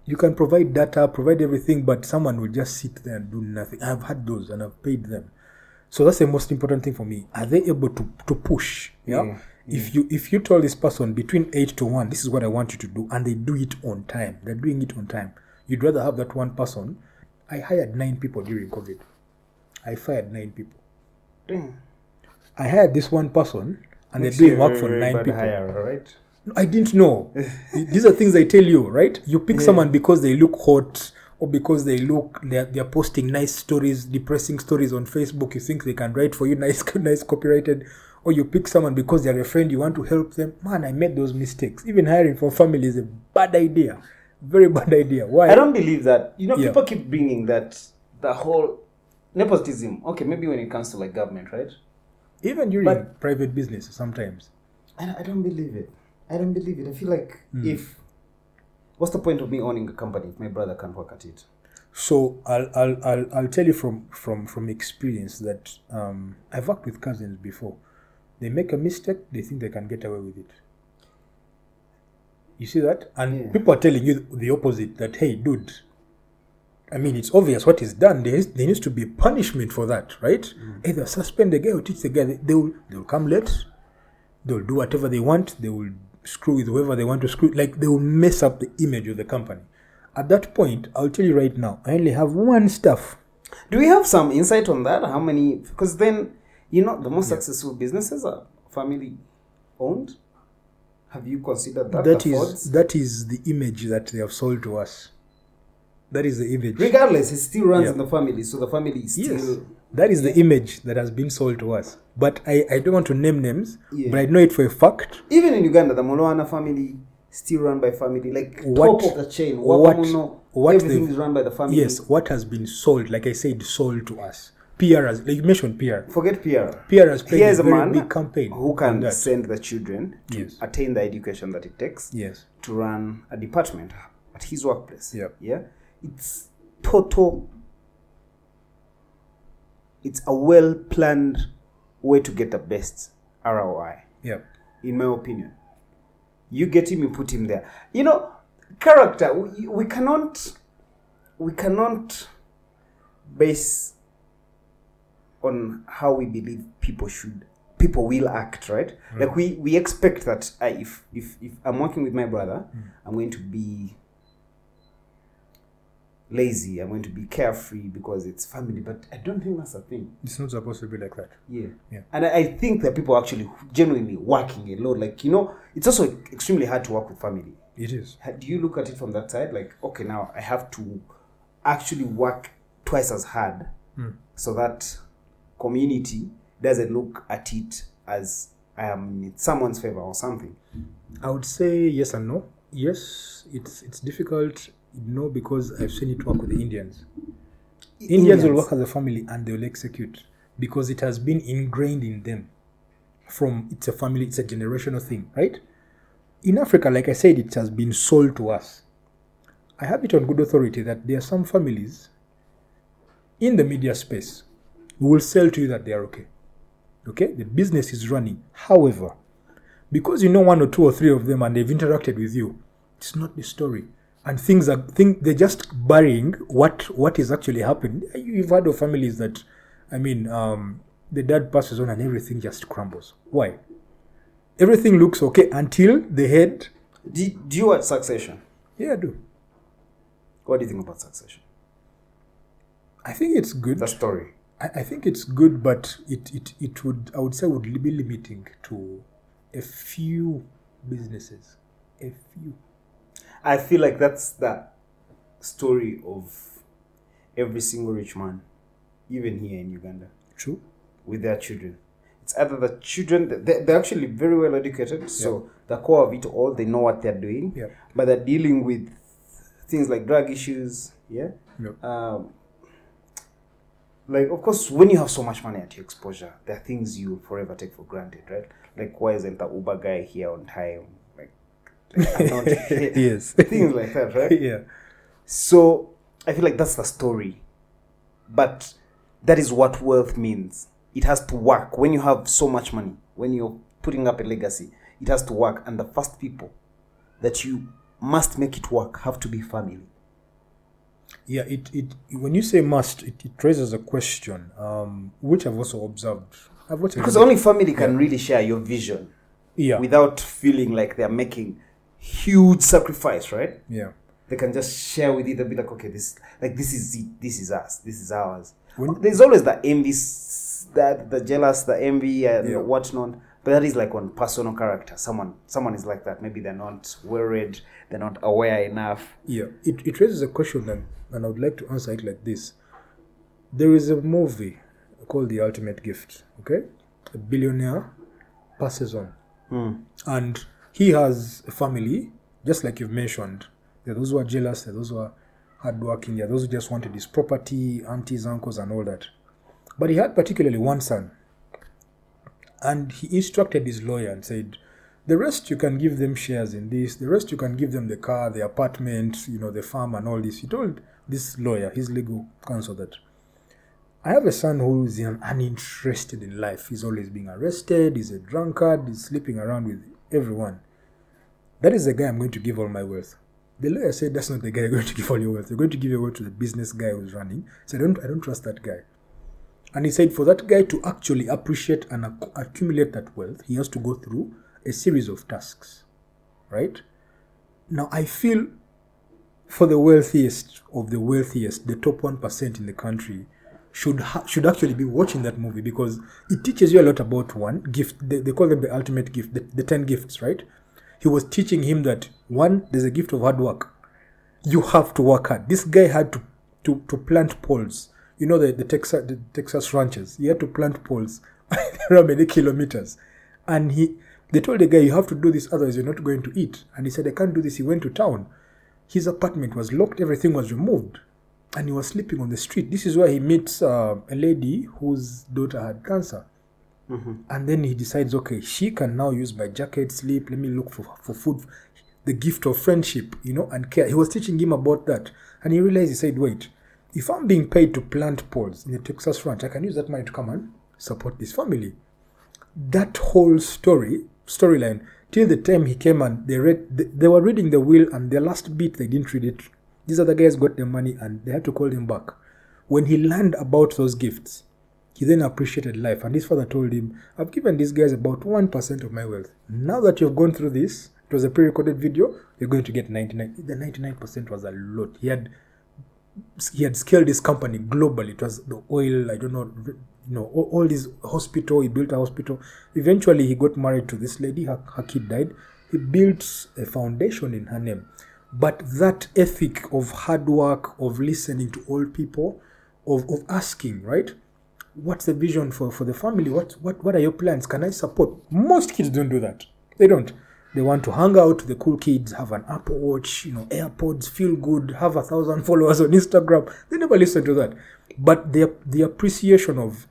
S2: You can provide data, provide everything, but someone will just sit there and do nothing. I've had those and I've paid them. So that's the most important thing for me. Are they able to to push? Yeah.
S1: Yeah,
S2: If you if you tell this person between eight to one, this is what I want you to do, and they do it on time, they're doing it on time. You'd rather have that one person. I hired nine people during COVID. I fired nine people.
S1: Damn.
S2: I hired this one person, and they're doing work for nine people.
S1: hire, right?
S2: I didn't know. [laughs] These are things I tell you, right? You pick someone because they look hot or because they look they're, they're posting nice stories, depressing stories on Facebook. You think they can write for you [laughs] nice, nice copyrighted, or you pick someone because they're a friend. You want to help them. Man, I made those mistakes. Even hiring for family is a bad idea. Very [laughs] bad idea. Why?
S1: I don't believe that. You know,
S2: Yeah.
S1: people keep bringing that the whole nepotism. Okay, maybe when it comes to like government, right?
S2: Even during
S1: But-
S2: private business, sometimes.
S1: I don't believe it. I don't believe it. I feel like
S2: Hmm.
S1: if what's the point of me owning a company if my brother can't work at it?
S2: So I'll I'll I'll, I'll tell you from from from experience that um, I've worked with cousins before. They make a mistake, they think they can get away with it. You see that, and
S1: Yeah.
S2: people are telling you the opposite. That hey, dude. I mean, it's obvious what is done. There, is, there needs to be punishment for that, right? Either suspend the guy or teach the guy. They, they will they will come late. They will do whatever they want. They will screw with whoever they want to screw. Like they will mess up the image of the company. At that point, I'll tell you right now, I only have one staff.
S1: Do we have some insight on that? How many? Because then, you know, the most successful businesses are family owned. Have you considered that?
S2: That is that is the image that they have sold to us. That is the image.
S1: regardless, it still runs
S2: Yeah.
S1: in the family, so the family is still.
S2: Yes, that is the image that has been sold to us. But I, I don't want to name names,
S1: Yeah.
S2: but I know it for a fact.
S1: Even in Uganda, the Mulwana family still run by family, like
S2: What-
S1: top of the chain.
S2: what-
S1: Wapamuno,
S2: what
S1: everything
S2: they've-
S1: is run by the family.
S2: Yes, what has been sold, like I said, sold to us. PR has, like you mentioned PR.
S1: Forget PR.
S2: PR has played
S1: Here's
S2: a very big campaign.
S1: who can send the children to
S2: Yes.
S1: attain the education that it takes
S2: Yes.
S1: to run a department at his workplace.
S2: Yep.
S1: Yeah. It's total. It's a well planned way to get the best ROI,
S2: Yeah.
S1: in my opinion. You get him, you put him there. You know, character. We, we cannot. We cannot base on how we believe people should people will act right like we we expect that uh, if if if i'm working with my brother i'm going to be lazy i'm going to be carefree because it's family but i don't think that's a thing
S2: It's not supposed to be like that.
S1: yeah
S2: Yeah.
S1: and i, I think that people are actually genuinely working a lot like you know it's also extremely hard to work with family
S2: It is.
S1: Do you look at it from that side like okay now i have to actually work twice as hard
S2: Hmm.
S1: so that community doesn't look at it as i am in someone's favor or something
S2: I would say yes and no. Yes, it's it's difficult. No, because I've seen it work with the Indians. Indians will work as a family and they will execute because it has been ingrained in them. From it's a family, it's a generational thing, right? In Africa, like I said, it has been sold to us. I have it on good authority that there are some families in the media space who will sell to you that they are okay. Okay, the business is running. However, because you know one or two or three of them and they've interacted with you, it's not the story. And things are think they're just burying what what is actually happening. You've heard of families that, I mean, um, the dad passes on and everything just crumbles. Why? Everything looks okay until the head.
S1: do, do you watch succession
S2: Yeah, I do.
S1: what do you think about succession
S2: I think it's good.
S1: the story
S2: I, I think it's good, but it, it, it would I would say would be limiting to a few businesses. A few.
S1: I feel like that's the story of every single rich man even here in uganda
S2: True.
S1: with their children. It's either the children they- they're actually very well educated, so the core of it all they know what they're doing,
S2: Yeah.
S1: but they're dealing with things like drug issues. Yeah,
S2: Yep.
S1: um, like of course when you have so much money at your exposure, there are things you forever take for granted, right? Like why isn't the Uber guy here on time? Like, like, I'm not- [laughs] [laughs]
S2: yes.
S1: things like that, right? [laughs]
S2: yeah.
S1: So I feel like that's the story. But that is what wealth means. It has to work. When you have so much money, when you're putting up a legacy, it has to work. And the first people that you must make it work have to be family.
S2: Yeah, it, it when you say must, it, it raises a question, um, which I've also observed. I've watched
S1: Because only family can really share your vision
S2: yeah,
S1: without feeling like they're making huge sacrifice, right?
S2: yeah.
S1: They can just share with you. They'll be like, okay, this like this is it. This is us. This is ours.
S2: When-
S1: There's always the envy, that the jealous, the envy, and
S2: Yeah.
S1: whatnot. But that is like on personal character. Someone, someone is like that. Maybe they're not worried. They're not aware enough.
S2: Yeah, it, it raises a question, and, and I would like to answer it like this. There is a movie called The Ultimate Gift, okay? A billionaire passes on, hmm. and he has a family, just like you've mentioned. There are those who are jealous, there are those who are hardworking, there are those who just wanted his property, aunties, uncles, and all that. But he had particularly one son, and he instructed his lawyer and said, the rest you can give them shares in this, the rest you can give them the car, the apartment, you know, the farm and all this. He told this lawyer, his legal counsel, that I have a son who is uninterested in life. He's always being arrested, he's a drunkard, he's sleeping around with everyone. That is the guy I'm going to give all my wealth. The lawyer said that's not the guy you're going to give all your wealth. You're going to give your wealth to the business guy who's running. So I don't I don't trust that guy. And he said for that guy to actually appreciate and acc- accumulate that wealth, he has to go through a series of tasks. Right? Now I feel for the wealthiest of the wealthiest, the top one percent in the country, should ha- should actually be watching that movie because it teaches you a lot about one gift. They, they call them the ultimate gift, the, the ten gifts, right? He was teaching him that one, there's a gift of hard work. You have to work hard. This guy had to to, to plant poles. You know the, the Texas the Texas ranches. He had to plant poles [laughs] around many kilometers, and he they told the guy you have to do this otherwise you're not going to eat. And he said I can't do this. He went to town. His apartment was locked. Everything was removed, and he was sleeping on the street. This is where he meets uh, a lady whose daughter had cancer. And then he decides, okay, she can now use my jacket, sleep. Let me look for, for food, the gift of friendship, you know, and care. He was teaching him about that. And he realized, he said, wait, if I'm being paid to plant poles in the Texas ranch, I can use that money to come and support this family. That whole story, storyline, till the time he came and they read, they, they were reading the will, and the last bit, they didn't read it. These other guys got the money and they had to call him back. When he learned about those gifts, he then appreciated life, and his father told him, I've given these guys about 1% of my wealth. Now that you've gone through this, it was a pre recorded video, you're going to get 99. The 99% was a lot. He had he had scaled his company globally. It was the oil, I don't know, you know, all, all this hospital. He built a hospital. Eventually, he got married to this lady. Her, her kid died. He built a foundation in her name. But that ethic of hard work, of listening to old people, of, of asking, right? What's the vision for, for the family? What, what what are your plans? Can I support? Most kids don't do that. They don't. They want to hang out the cool kids, have an Apple Watch, you know, AirPods, feel good, have a thousand [laughs] followers on Instagram. They never listen to that. But the the appreciation of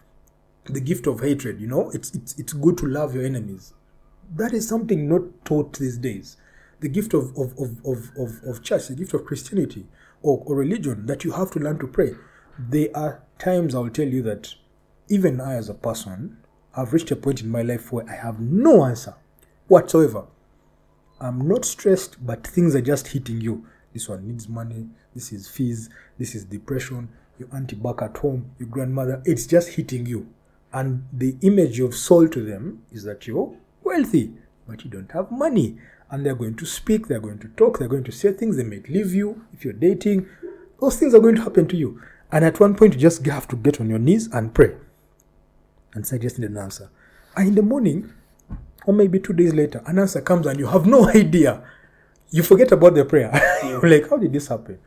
S2: the gift of hatred, you know, it's it's it's good to love your enemies. That is something not taught these days. The gift of of, of, of, of, of church, the gift of Christianity or, or religion, that you have to learn to pray. There are times I'll tell you that even I as a person have reached a point in my life where I have no answer whatsoever. I'm not stressed, but things are just hitting you. This one needs money. This is fees. This is depression. Your auntie back at home. Your grandmother. It's just hitting you. And the image you've sold to them is that you're wealthy, but you don't have money. And they're going to speak. They're going to talk. They're going to say things. They might leave you if you're dating. Those things are going to happen to you. And at one point, you just have to get on your knees and pray. And just an answer. And in the morning, or maybe two days later, an answer comes and you have no [laughs] idea. You forget about the prayer. [laughs] You're like, how did this happen?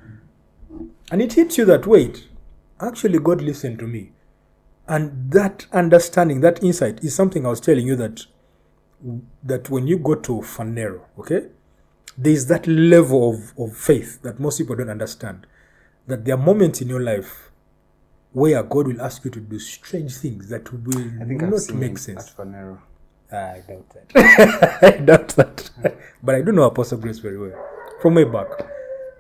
S2: And it hits you that wait, actually, God listened to me. And that understanding, that insight is something I was telling you that that when you go to Phaneroo, okay, there's that level of, of faith that most people don't understand. That there are moments in your life where God will ask you to do strange things that will
S1: I think I've
S2: not
S1: seen
S2: make sense.
S1: at Phaneroo.
S2: Ah, I doubt that. [laughs] I doubt that. [laughs] but I do know Apostle Grace very well. From way back.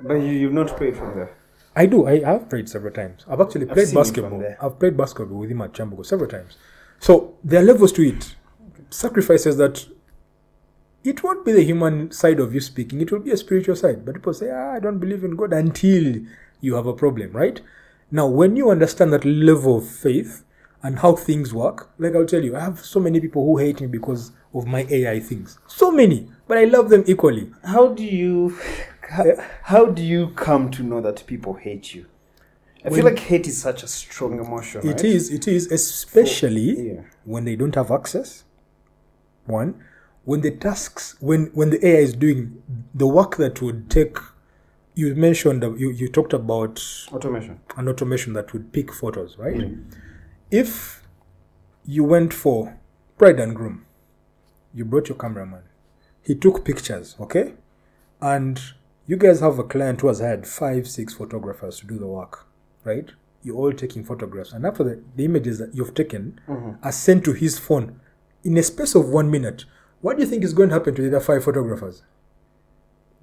S1: But you, you've not prayed from there.
S2: I do. I have played several times. I've actually played
S1: seen him
S2: basketball. I've played basketball with him at Kyambogo several times. So there are levels to it. Sacrifices that it won't be the human side of you speaking, it will be a spiritual side. But people say, ah, I don't believe in God until you have a problem, right? Now, when you understand that level of faith and how things work, like I'll tell you, I have so many people who hate me because of my AI things. So many, but I love them equally.
S1: How do you how, do you come to know that people hate you? I feel like hate is such a strong emotion.
S2: It
S1: right?
S2: is, it is, especially
S1: Yeah.
S2: when they don't have access. One, when the tasks, when when the AI is doing the work that would take, you mentioned, you, you talked about
S1: Automation.
S2: an automation that would pick photos, right? Mm. If you went for bride and groom, you brought your cameraman, he took pictures, okay? And you guys have a client who has had five, six photographers to do the work, right? You're all taking photographs, and after the, the images that you've taken mm-hmm. are sent to his phone in a space of one minute. What do you think is going to happen to the other five photographers?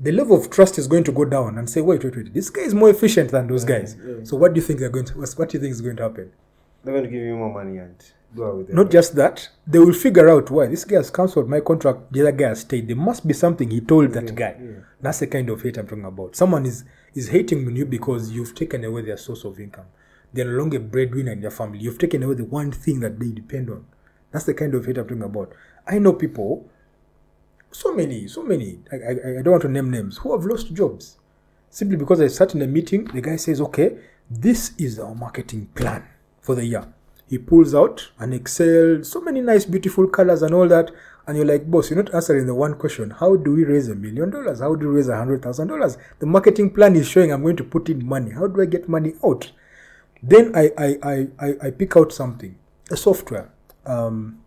S2: the level of trust is going to go down and say, wait, wait, wait, this guy is more efficient than those guys. So what do you think they're going to? What do you think is going to happen?
S1: They're going to give you more money and go out with it.
S2: Not just that, they will figure out why this guy has cancelled my contract. The other guy has stayed. There must be something he told that guy. That's the kind of hate I'm talking about. Someone is is hating on you because you've taken away their source of income. They're no longer a breadwinner in their family. You've taken away the one thing that they depend on. That's the kind of hate I'm talking about. I know people, so many, so many. I, I, I don't want to name names who have lost jobs simply because I sat in a meeting. The guy says, "Okay, this is our marketing plan for the year." He pulls out an Excel, so many nice, beautiful colors and all that, and you're like, "Boss, you're not answering the one question: How do we raise a million dollars? How do we raise a hundred thousand dollars?" The marketing plan is showing I'm going to put in money. How do I get money out? Then I I, I, I, I pick out something, a software. Um,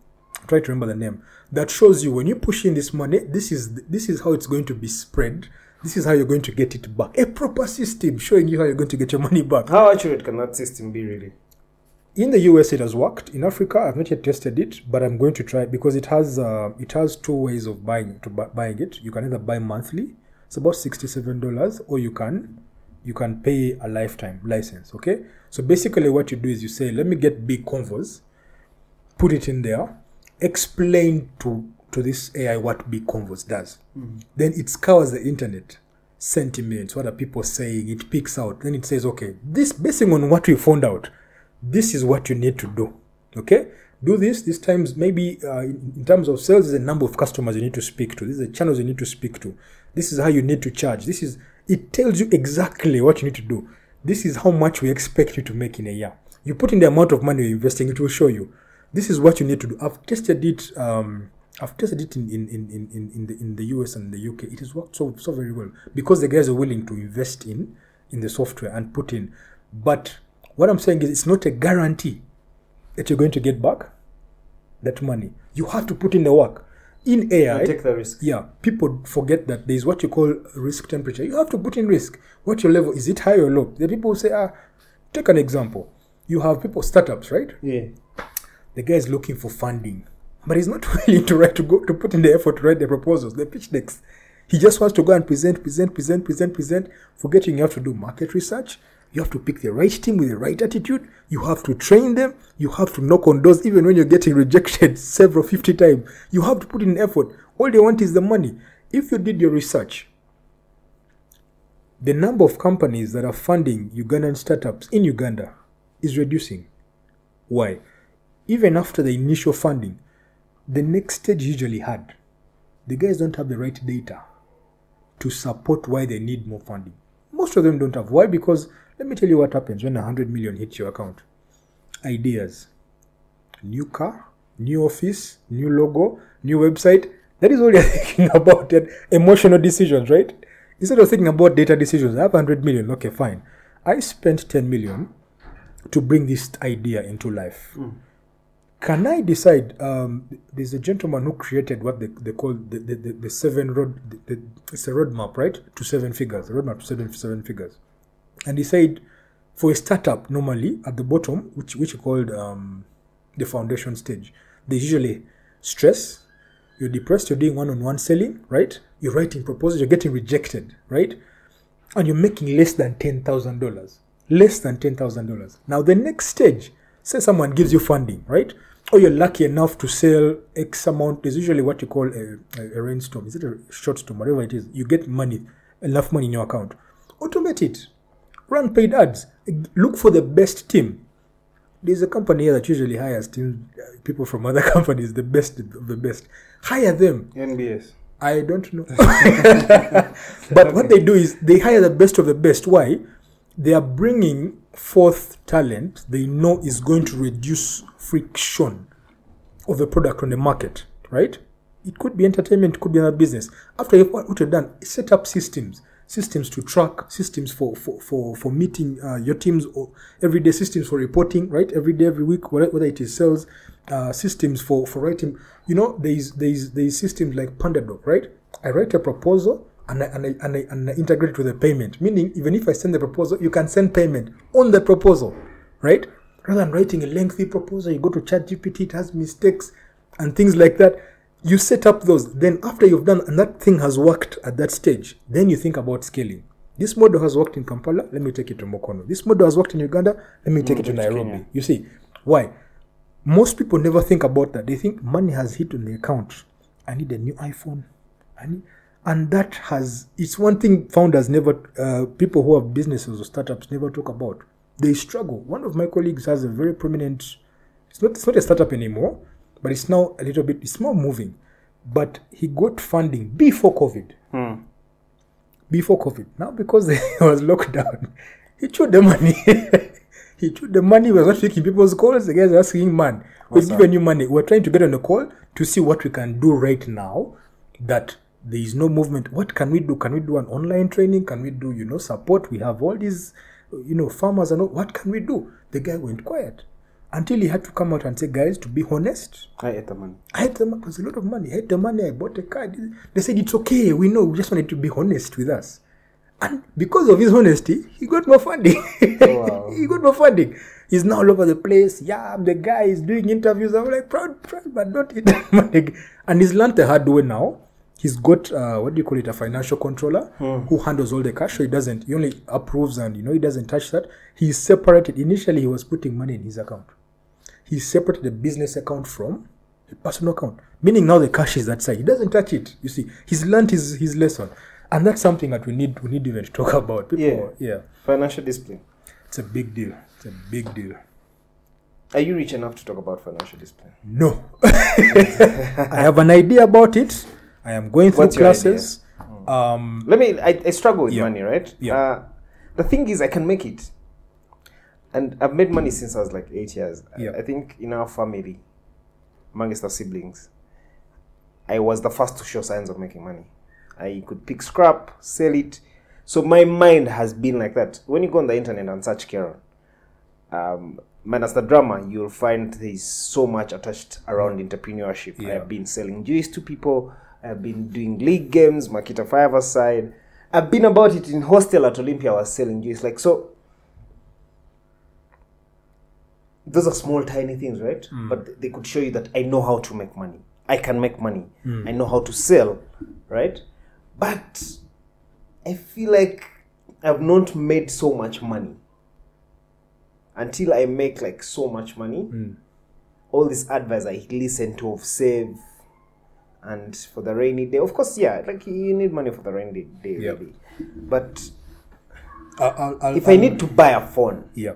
S2: try to remember the name that shows you when you push in this money. This is this is how it's going to be spread. This is how you're going to get it back. A proper system showing you how you're going to get your money back.
S1: How accurate can that system be, really?
S2: In the US, it has worked. In Africa, I've not yet tested it, but I'm going to try because it has uh, it has two ways of buying to bu- buying it. You can either buy monthly, it's about sixty seven dollars, or you can you can pay a lifetime license. Okay, so basically, what you do is you say, let me get big convos, put it in there, explain to to this AI what big convos does. Then it scours the internet, sentiments, what are people saying, it picks out. Then it says, okay, this basing on what we found out, this is what you need to do. Okay? Do this, this times maybe uh, in, terms of sales, there's a number of customers you need to speak to. These are the channels you need to speak to. This is how you need to charge. This is it tells you exactly what you need to do. This is how much we expect you to make in a year. You put in the amount of money you're investing, it will show you. This is what you need to do. I've tested it. Um, I've tested it in in, in, in, in, the in the US and the UK. It has worked so so very well because the guys are willing to invest in in the software and put in. But what I'm saying is, it's not a guarantee that you're going to get back that money. You have to put in the work. In AI,
S1: And take the risk.
S2: yeah, people forget that there's what you call risk temperature. You have to put in risk. What your level is it high or low? The people say, ah, take an example. You have people startups, right?
S1: Yeah.
S2: The guy is looking for funding, but he's not [laughs] willing to write to go to put in the effort to write the proposals, the pitch decks. He just wants to go and present, present, present, present, present. Forgetting you have to do market research. You have to pick the right team with the right attitude. You have to train them. You have to knock on doors even when you're getting [laughs] rejected several 50 times. You have to put in effort. All they want is the money. If you did your research, the number of companies that are funding Ugandan startups in Uganda is reducing. Why? Even after the initial funding, the next stage usually had. The guys don't have the right data to support why they need more funding. Most of them don't have. Why? Because let me tell you what happens when 100 million hits your account. Ideas. New car, new office, new logo, new website. That is all you're [laughs] thinking about. Emotional decisions, right? Instead of thinking about data decisions, I have 100 million. Okay, fine. I spent 10 million to bring this idea into life. Hmm. Can I decide? Um, there's a gentleman who created what they, they call the, the, the, the seven road. The, the, it's a roadmap, right? To seven figures. A roadmap to seven seven figures. And he said, for a startup, normally at the bottom, which which are called um, the foundation stage, there's usually stress. You're depressed. You're doing one-on-one selling, right? You're writing proposals. You're getting rejected, right? and you're making less than ten thousand dollars. Less than ten thousand dollars. Now the next stage, say someone gives you funding, right? Or you're lucky enough to sell X amount. There's usually what you call a, a, a rainstorm. Is it a short storm? Whatever it is, you get money, enough money in your account. Automate it. Run paid ads. Look for the best team. There's a company here that usually hires team uh, people from other [laughs] companies, the best of the best. Hire them.
S1: NBS.
S2: I don't know. [laughs] [laughs] but what they do is they hire the best of the best. Why? They are bringing forth talent they know is going to reduce friction of the product on the market, right? It could be entertainment, it could be another business. After you've, what you've done, set up systems, systems to track, systems for for for, for meeting uh, your teams, or everyday systems for reporting, right? Every day, every week, whether it is sales, uh, systems for for writing. You know, there's there's there's systems like PandaDoc, right? I write a proposal and I, and, I, and, I, and I integrate it with the payment. Meaning, even if I send the proposal, you can send payment on the proposal, right? Rather than writing a lengthy proposal, you go to ChatGPT, it has mistakes and things like that. You set up those. Then, after you've done and that thing has worked at that stage, then you think about scaling. This model has worked in Kampala, let me take it to Mukono. This model has worked in Uganda, let me take it to
S1: take it to
S2: Nairobi.
S1: Kenya.
S2: You see, why? Most people never think about that. They think money has hit on the account. I need a new iPhone. I need, and that has it's one thing founders never, uh, people who have businesses or startups never talk about. They struggle. One of my colleagues has a very prominent. It's not it's not a startup anymore, but it's now a little bit. It's more moving, but he got funding before COVID
S1: Hmm.
S2: before COVID. Now because [laughs] there was lockdown, he chewed the money. [laughs] he chewed the money. He was not taking people's calls. The guys were asking, man, we've
S1: What's
S2: given you money. We're trying to get on a call to see what we can do right now that there is no movement. What can we do? Can we do an online training? Can we do, you know, support? We have all these, you know, farmers and all. What can we do? The guy went quiet until he had to come out and say, guys, to be honest,
S1: I ate the money.
S2: I had the money. It was a lot of money. I had the money. I bought a car. They said it's okay. We know. We just wanted to be honest with us. And because of his honesty, he got more funding.
S1: Oh, wow. [laughs]
S2: he got more funding. He's now all over the place. Yeah, I'm the guy. is doing interviews. I'm like proud, proud, but not [laughs] money. And he's learned the hard way now. He's got uh, what do you call it? A financial controller who handles all the cash. So he doesn't. He only approves and you know he doesn't touch that. He's separated. Initially, he was putting money in his account he separated the business account from the personal account. Meaning now the cash is that side. He doesn't touch it. You see, he's learned his, his lesson. And that's something that we need we need even to talk [laughs] about. People, yeah.
S1: Financial discipline.
S2: It's a big deal. It's a big deal.
S1: Are you rich enough to talk about financial discipline?
S2: No. [laughs] I have an idea about it. I am going through
S1: What's
S2: classes. Um
S1: Let me. I, I struggle with
S2: Yeah.
S1: money, right?
S2: Yeah.
S1: Uh, the thing is, I can make it, and I've made money since I was like eight years. I-
S2: Yeah.
S1: I think in our family, amongst our siblings, I was the first to show signs of making money. I could pick scrap, sell it. So my mind has been like that. When you go on the internet and search Karen, um, minus the drama, you'll find there's so much attached around entrepreneurship.
S2: Yeah.
S1: I've been selling juice to people. I've been doing league games, Makita Five aside. I've been about it in hostel at Olympia. I was selling juice. Like so, those are small, tiny things, right? Hmm. But they could show you that I know how to make money. I can make money. Hmm. I know how to sell, right? But I feel like I've not made so much money until I make like so much money. Hmm. All this advice I listen to of save and for the rainy day. Of course, yeah, like you need money for the rainy day,
S2: Yep.
S1: really. But
S2: I'll, I'll, I'll,
S1: if I need to buy a phone,
S2: Yeah.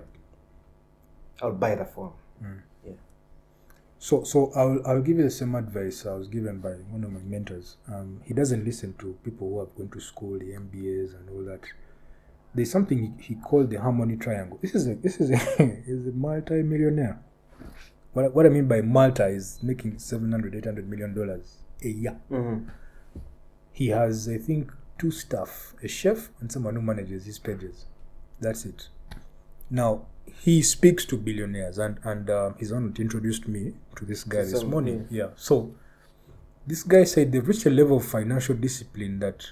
S1: I'll buy the phone. Yeah.
S2: So, so I'll, I'll give you the same advice I was given by one of my mentors. Um, he doesn't listen to people who have gone to school, the MBAs and all that. There's something he, he called the harmony triangle. This is a this is a [laughs] is a multi-millionaire. What, what I mean by multi is making 700, 800 million dollars a year.
S1: Mm-hmm.
S2: He has, I think, two staff, a chef and someone who manages his pages. That's it. Now he speaks to billionaires, and and uh, his aunt introduced me to this guy this morning. Yeah. So this guy said they've reached a level of financial discipline that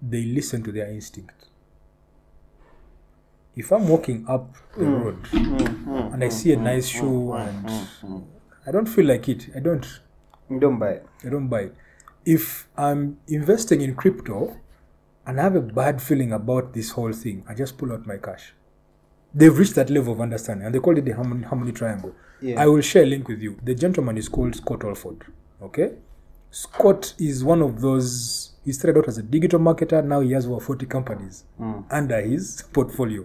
S2: they listen to their instinct. If I'm walking up the mm, road mm, mm, and I see a nice shoe and I don't feel like it, I don't.
S1: Don't buy it.
S2: I don't buy it. If I'm investing in crypto and I have a bad feeling about this whole thing, I just pull out my cash. They've reached that level of understanding, and they call it the harmony, harmony triangle.
S1: Yeah.
S2: I will share a link with you. The gentleman is called Scott Oldford. Okay, Scott is one of those. He started out as a digital marketer. Now he has over forty companies hmm. under his portfolio,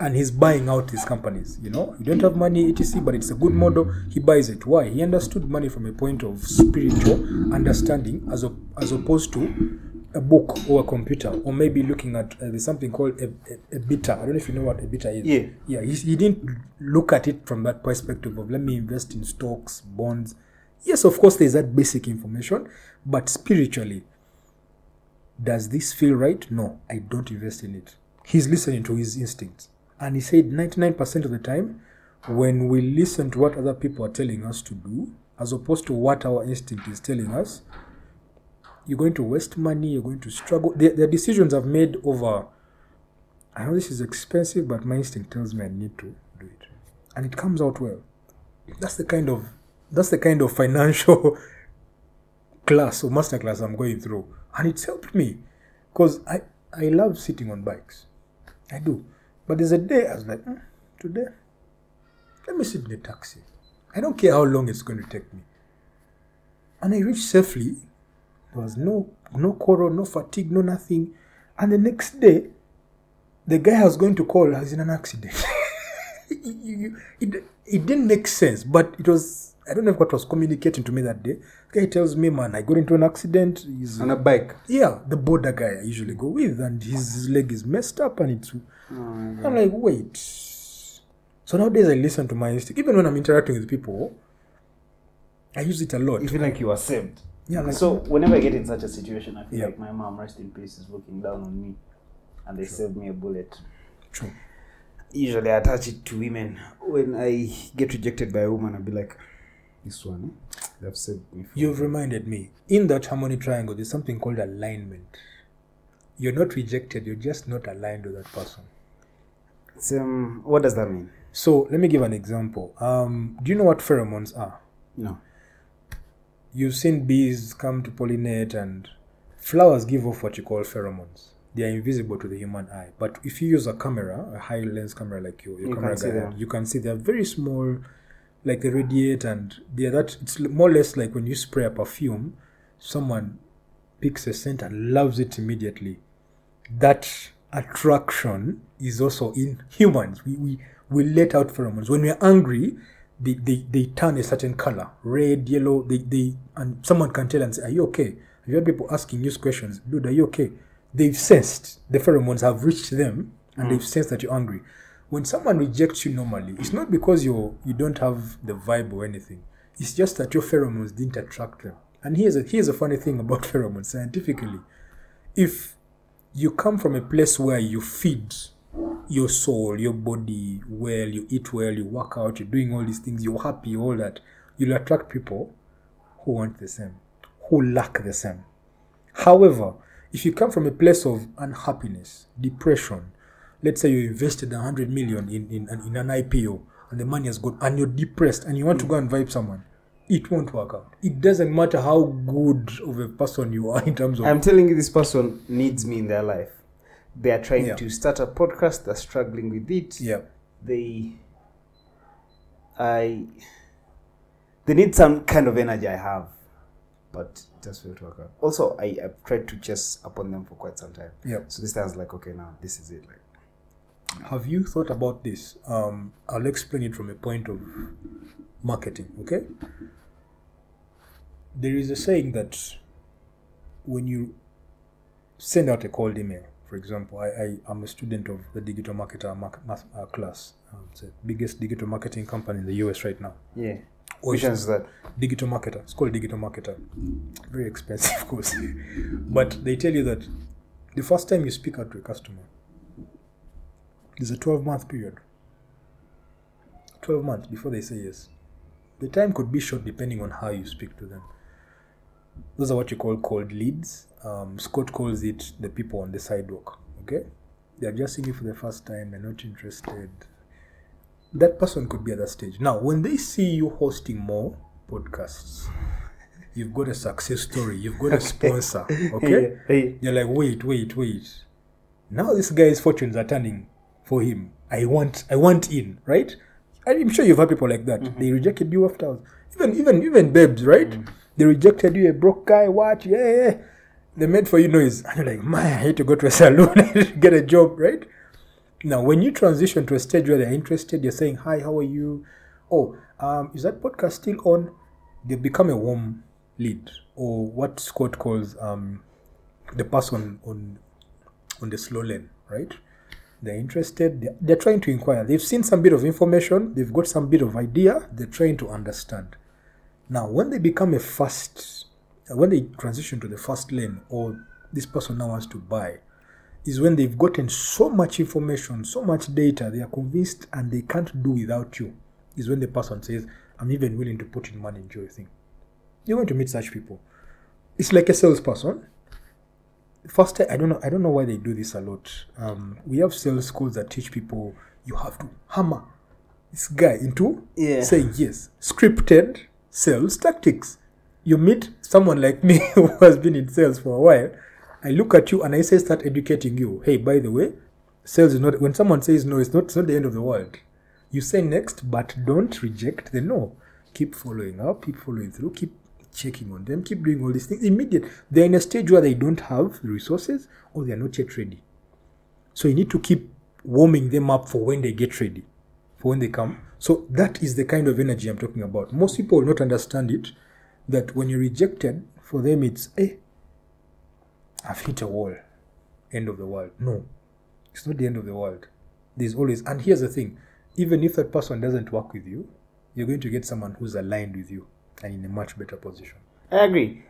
S2: and he's buying out these companies. You know, you don't have money, etc. But it's a good model. He buys it. Why? He understood money from a point of spiritual understanding, as op- as opposed to a book or a computer, or maybe looking at uh, there's something called a, a, a beta. I don't know if you know what a beta is.
S1: Yeah.
S2: Yeah, he, he didn't look at it from that perspective of let me invest in stocks, bonds. Yes, of course, there's that basic information, but spiritually, does this feel right? No, I don't invest in it. He's listening to his instincts. And he said 99% of the time, when we listen to what other people are telling us to do, as opposed to what our instinct is telling us, you're going to waste money, you're going to struggle. The, the decisions I've made over, I know this is expensive, but my instinct tells me I need to do it. And it comes out well. That's the kind of that's the kind of financial [laughs] class or master class I'm going through. And it's helped me. Because I, I love sitting on bikes. I do. But there's a day I was like, "Hmm, today, let me sit in a taxi. I don't care how long it's going to take me. And I reached safely. There was no no quarrel, no fatigue, no nothing. And the next day, the guy I was going to call was in an accident. [laughs] it, it, it didn't make sense, but it was I don't know what was communicating to me that day. The guy tells me, man, I got into an accident. He's,
S1: On a bike.
S2: yeah, the border guy I usually go with, and his, his leg is messed up, and it's. Oh, I'm like, wait. So nowadays I listen to my instinct, even when I'm interacting with people. I use it a lot.
S1: You feel like you are saved.
S2: Yeah, like
S1: so whenever I get in such a situation, I feel
S2: Yeah.
S1: like my mom, rest in peace, is looking down on me, and they saved me a bullet.
S2: True.
S1: Usually, I attach it to women. When I get rejected by a woman, I'll be like, "This one, eh? saved me." From
S2: You've reminded me. In that harmony triangle, there's something called alignment. You're not rejected, you're just not aligned with that person.
S1: It's, um, what does that mean?
S2: So let me give an example. Um, do you know what pheromones are?
S1: No.
S2: You've seen bees come to pollinate, and flowers give off what you call pheromones. They are invisible to the human eye, but if you use a camera, a high lens camera like your, your
S1: You
S2: camera
S1: can see
S2: guy,
S1: them.
S2: you can see they're very small, like they radiate, and they're that. It's more or less like when you spray a perfume, someone picks a scent and loves it immediately. That attraction is also in humans. We we, we let out pheromones when we're angry. They, they, they turn a certain color, red, yellow. They, they and someone can tell and say, "Are you okay?" Have you had people asking you questions, "Dude, are you okay?" They've sensed the pheromones have reached them, and mm. they've sensed that you're angry. When someone rejects you normally, it's not because you you don't have the vibe or anything. It's just that your pheromones didn't attract them. And here's a here's a funny thing about [laughs] pheromones scientifically. If you come from a place where you feed your soul, your body well, you eat well, you work out, you're doing all these things, you're happy, all that, you'll attract people who want the same, who lack the same. However, if you come from a place of unhappiness, depression, let's say you invested 100 million in, in, in an IPO and the money has gone, and you're depressed and you want to go and vibe someone, it won't work out. It doesn't matter how good of a person you are [laughs] in terms of.
S1: I'm telling you, this person needs me in their life. They are trying
S2: Yeah.
S1: to start a podcast. They're struggling with it.
S2: yeah.
S1: They, I, they need some kind of energy I have, but it just will work out. Also, I I've tried to chase upon them for quite some time.
S2: Yeah.
S1: So this time I was like, okay, now this is it. Like,
S2: Have you thought about this? Um, I'll explain it from a point of marketing, okay? There is a saying that when you send out a cold email, for example, I, I am a student of the digital marketer mark, math, uh, class. Um, it's the biggest digital marketing company in the US right now.
S1: yeah. Which is that?
S2: digital marketer. It's called digital marketer. Very expensive [laughs] of course. but they tell you that the first time you speak out to a customer, there's a 12 month period. 12 months before they say yes. The time could be short depending on how you speak to them. Those are what you call cold leads. Um, Scott calls it the people on the sidewalk. Okay? They're just seeing you for the first time, they're not interested. That person could be at that stage. Now, when they see you hosting more podcasts, you've got a success story, you've got a sponsor. [laughs] Okay?
S1: Hey,
S2: You're like, wait, wait, wait. Now this guy's fortunes are turning for him. I want I want in, right? I'm sure you've had people like that. They rejected you after even even even babes, right? They rejected you, a broke guy, what? Yeah, yeah. They made for you noise. And you're like, man, I hate to go to a salon [laughs] to get a job, right? Now, when you transition to a stage where they're interested, you're saying, Hi, how are you? Oh, um, is that podcast still on? They become a warm lead, or what Scott calls um, the person on on the slow lane, right? They're interested, they're, they're trying to inquire. They've seen some bit of information, they've got some bit of idea, they're trying to understand. Now, when they become a fast, uh, when they transition to the first lane, or this person now wants to buy, is when they've gotten so much information, so much data, they are convinced and they can't do without you. Is when the person says, I'm even willing to put in money into your thing. You're going to meet such people. It's like a salesperson. First, I don't know. I don't know why they do this a lot. Um, we have sales schools that teach people you have to hammer this guy into
S1: Yeah.
S2: saying yes. Scripted sales tactics. You meet someone like me [laughs] who has been in sales for a while. I look at you and I say, start educating you. Hey, by the way, sales is not. When someone says no, it's not. It's not the end of the world. You say next, but don't reject the no. Keep following up. Keep following through. Keep checking on them. Keep doing all these things. Immediate. They're in a stage where they don't have the resources or they are not yet ready. So you need to keep warming them up for when they get ready, for when they come. So that is the kind of energy I'm talking about. Most people will not understand it. That when you're rejected, for them it's, eh, I've hit a wall. End of the world. No, it's not the end of the world. There's always, and here's the thing even if that person doesn't work with you, you're going to get someone who's aligned with you and in a much better position.
S1: I agree.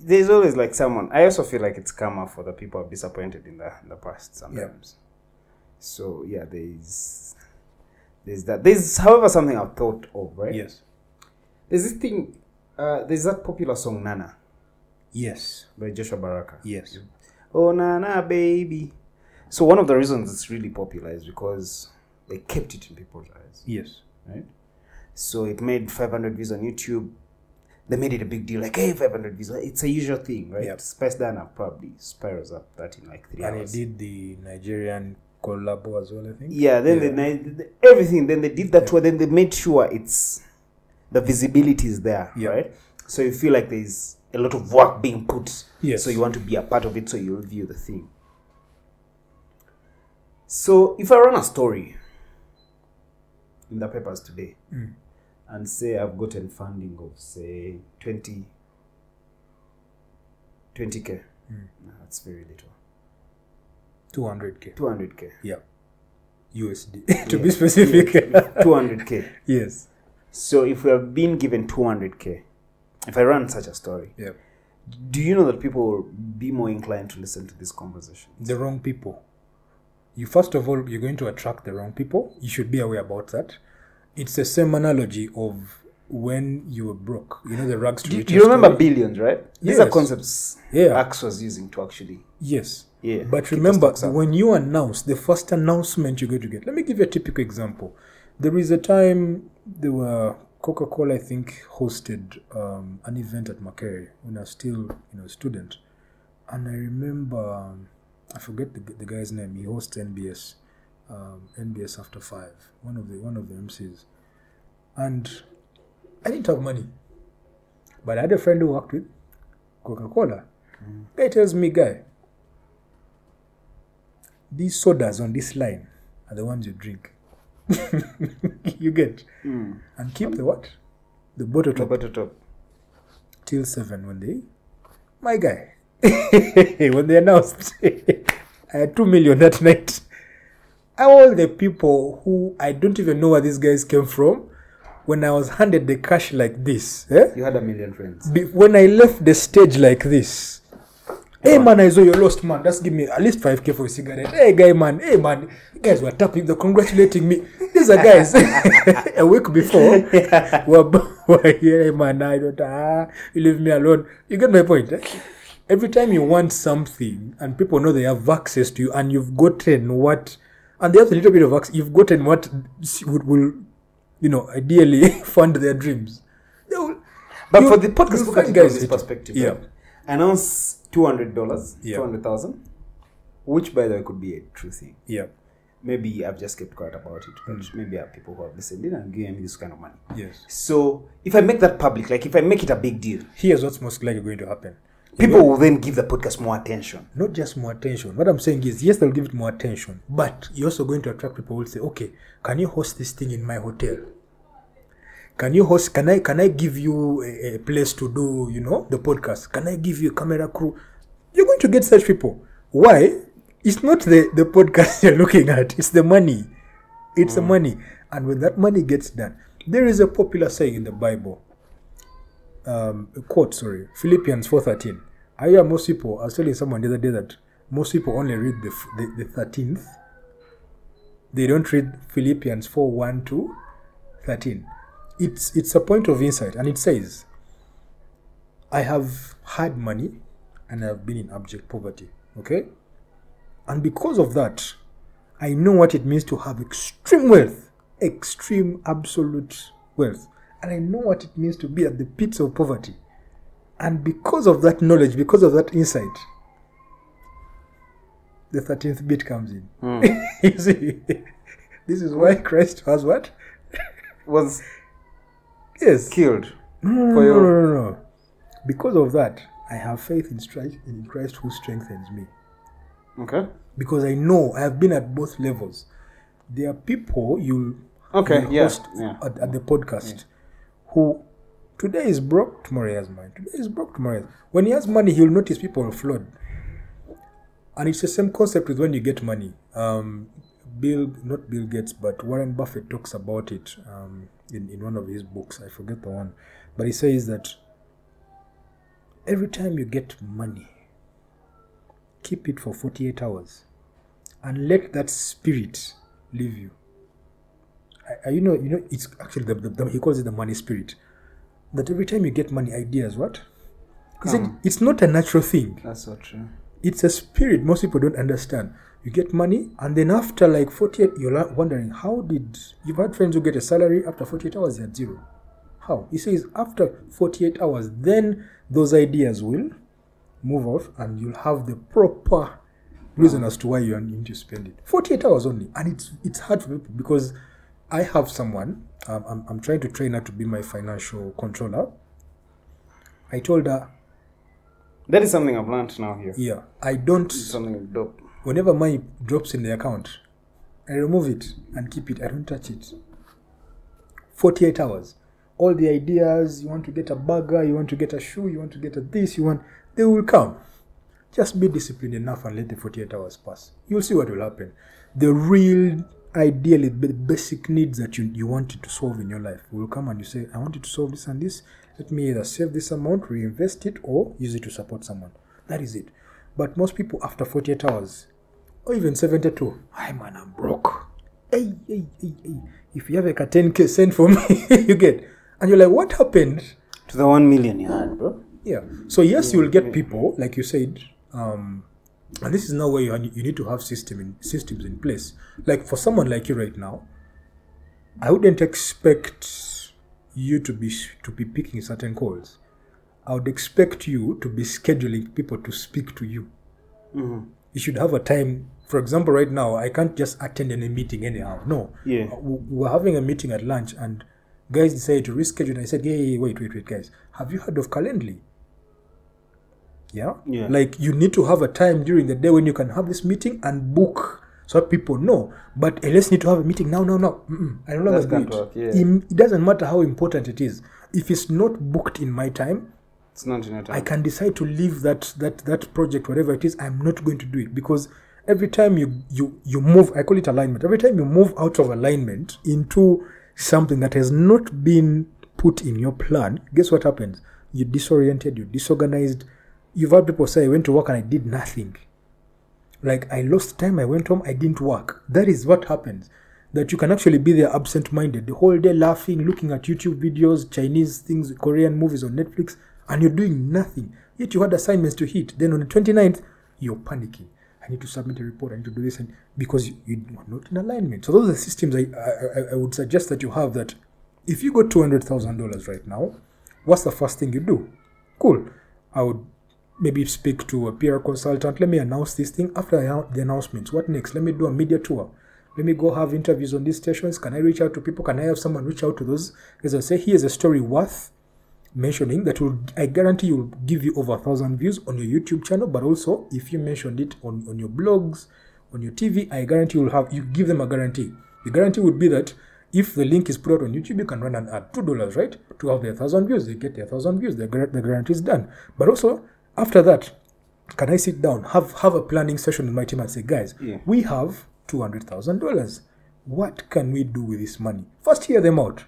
S1: There's always like someone. I also feel like it's karma for the people I've disappointed in the in the past sometimes. Yeah. So yeah, there's there's that. There's however something I've thought of, right?
S2: Yes.
S1: There's this thing. Uh, there's that popular song Nana
S2: Yes.
S1: by Joshua Baraka.
S2: Yes.
S1: Oh Nana baby. So one of the reasons it's really popular is because they kept it in people's eyes,
S2: Yes.
S1: right? So it made 500 views on YouTube. They made it a big deal, like hey, 500 views. It's a usual thing, right?
S2: Yep.
S1: Spice Diana probably spirals up that in like three
S2: And he
S1: hours.
S2: did the Nigerian collabo as well, I think.
S1: Yeah, then
S2: Yeah.
S1: They, they, everything. Then they did that one. Then they made sure it's the visibility is there,
S2: Yeah.
S1: right? So you feel like there's a lot of work being put.
S2: Yes.
S1: So you want to be a part of it. So you review the thing. So if I run a story in the papers today
S2: Mm.
S1: And say I've gotten funding of say 20 20k,
S2: Mm.
S1: that's very little.
S2: 200k.
S1: 200k.
S2: Yeah. USD. [laughs] to
S1: Yeah.
S2: be specific.
S1: Yeah, 200k. [laughs]
S2: yes.
S1: So if we have been given 200k, if I run such a story,
S2: Yeah.
S1: do you know that people will be more inclined to listen to this conversation?
S2: The wrong people. You first of all, you're going to attract the wrong people. You should be aware about that. It's the same analogy of when you were broke. You know the rags to
S1: Do,
S2: riches
S1: you remember
S2: story?
S1: billions, right? These are concepts
S2: Yeah.
S1: Axe was using to actually.
S2: Yes.
S1: Yeah.
S2: But remember, when you announce the first announcement you're going to get, let me give you a typical example. There is a time there were Coca Cola, I think, hosted um, an event at Makerere when I was still, you know, a student, and I remember um, I forget the, the guy's name. He hosts NBS, um, NBS After Five, one of the one of the MCs, and I didn't have money, but I had a friend who worked with Coca Cola. Guy tells me, guy, these sodas on this line are the ones you drink. [laughs] you get
S1: Mm.
S2: and keep the what? The bottle top,
S1: The
S2: top
S1: butter top.
S2: till seven when they my guy [laughs] when they announced [laughs] I had two million that night. All the people who I don't even know where these guys came from, when I was handed the cash like this, eh?
S1: You had a million friends.
S2: Be- when I left the stage like this, hey man, I saw you lost man. Just give me at least five k for a cigarette. Hey guy, man. Hey man, you guys were tapping, they're congratulating me. These are guys [laughs] [laughs] a week before were, [laughs] were here. Hey man, I don't. Ah, you leave me alone. You get my point. Eh? Every time you want something and people know they have access to you, and you've gotten what, and they have a little bit of access, you've gotten what would will, you know, ideally [laughs] fund their dreams. Will,
S1: But for the podcast, look at it
S2: guys
S1: this perspective.
S2: Yeah.
S1: right? Announce $200,
S2: Yeah.
S1: 200,000, which by the way could be a true thing.
S2: Yeah.
S1: maybe I've just kept quiet about it, but
S2: Mm.
S1: maybe there are people who have listened in and given me this kind of money.
S2: Yes.
S1: So if I make that public, like if I make it a big deal,
S2: Here's what's most likely going to happen.
S1: People will then give the podcast more attention.
S2: Not just more attention. What I'm saying is, yes, they'll give it more attention, but you're also going to attract people who will say, okay, can you host this thing in my hotel? Can you host? Can I? Can I give you a, a place to do? You know, the podcast. Can I give you a camera crew? You're going to get such people. Why? It's not the the podcast [laughs] you're looking at. It's the money. It's the mm. money. And when that money gets done, there is a popular saying in the Bible. Um, quote, sorry, Philippians four thirteen. I hear most people. I was telling someone the other day that most people only read the the, the 13th. They don't read Philippians 4 1 to 13. It's, it's a point of insight, and it says, I have had money and I have been in abject poverty. Okay? And because of that, I know what it means to have extreme wealth, extreme absolute wealth. And I know what it means to be at the pits of poverty. And because of that knowledge, because of that insight, the 13th bit comes in. Hmm. [laughs] you see, this is why Christ was what?
S1: Was
S2: Yes.
S1: killed.
S2: No, no,
S1: for
S2: no,
S1: your-
S2: no, no, no. Because of that, I have faith in, stri- in Christ who strengthens me.
S1: Okay.
S2: Because I know I have been at both levels. There are people you'll
S1: Okay, yeah,
S2: host
S1: yeah.
S2: At, at the podcast who today is broke, tomorrow he has money. Today is broke, tomorrow. he has- When he has money, he'll notice people are flawed. And it's the same concept with when you get money. Um, Bill, not Bill Gates, but Warren Buffett talks about it um, in, in one of his books. I forget the one. But he says that every time you get money, keep it for 48 hours and let that spirit leave you. I, you know, you know, it's actually the, the, the- he calls it the money spirit. That every time you get money, ideas what? He said it's not a natural thing
S1: That's so true.
S2: it's a spirit most people don't understand. You get money, and then after like 48, you're wondering, how did you've had friends who get a salary after 48 hours, they had zero? How? He says, after 48 hours, then those ideas will move off, and you'll have the proper reason as to why you are need to spend it. 48 hours only, and it's it's hard for people because I have someone, um, I'm, I'm trying to train her to be my financial controller. I told her,
S1: That is something I've learned now here.
S2: yeah, I don't
S1: Something dope.
S2: whenever money drops in the account, I remove it and keep it. I don't touch it. 48 hours. All the ideas, you want to get a burger, you want to get a shoe, you want to get a this, you want, they will come. Just be disciplined enough and let the 48 hours pass. You'll see what will happen. The real, ideally, the basic needs that you, you wanted to solve in your life will come and you say, I want you to solve this and this. Let me either save this amount, reinvest it, or use it to support someone. That is it. But most people, after 48 hours, or even 72. Hi man, I'm broke. Hey, hey, hey, hey. If you have like a 10k, send for [laughs] me. you get. And you're like, what happened?
S1: To the one million you had, bro.
S2: Yeah. So yes, you will get people, like you said, um, and this is now where you, you need to have system in, systems in place. Like for someone like you right now, I wouldn't expect you to be to be picking certain calls. I would expect you to be scheduling people to speak to you
S1: Mm-hmm.
S2: you should have a time. For example, right now, I can't just attend any meeting anyhow. No.
S1: Yeah.
S2: Uh, we we were having a meeting at lunch and guys decided to reschedule. I said, yeah, wait, wait, wait, guys. Have you heard of Calendly? Yeah?
S1: Yeah.
S2: Like, you need to have a time during the day when you can have this meeting and book so people know. But unless you need to have a meeting now, now, now. Mm-mm, I don't know do it.
S1: work, yeah.
S2: It doesn't matter how important it is. If it's not booked in my time,
S1: It's not in your time.
S2: I can decide to leave that that that project, whatever it is. I'm not going to do it because every time you you you move, I call it alignment. Every time you move out of alignment into something that has not been put in your plan, guess what happens? You're disoriented. You're disorganized. You've had people say, "I went to work and I did nothing." Like I lost time. I went home. I didn't work. That is what happens. That you can actually be there absent-minded the whole day, laughing, looking at YouTube videos, Chinese things, Korean movies on Netflix, and you're doing nothing. Yet you had assignments to hit. Then on the 29th, you're panicking. I need to submit a report. I need to do this, and because you, you are not in alignment. So those are the systems I I- I would suggest that you have. That if you got two hundred thousand dollars right now, what's the first thing you do? Cool. I would maybe speak to a PR consultant. Let me announce this thing. After the announcements, what next? Let me do a media tour. Let me go have interviews on these stations. Can I reach out to people? Can I have someone reach out to those? As I say, here's a story worth mentioning that will I guarantee you will give you over a thousand views on your YouTube channel, but also if you mentioned it on, on your blogs, on your TV, I guarantee you'll have you give them a guarantee. The guarantee would be that if the link is put out on YouTube, you can run an ad, two dollars, right? To have their thousand views, they get their thousand views, the, the guarantee is done. But also after that, can I sit down, have have a planning session with my team and say, guys,
S1: Yeah.
S2: we have two hundred thousand dollars. What can we do with this money? First, hear them out.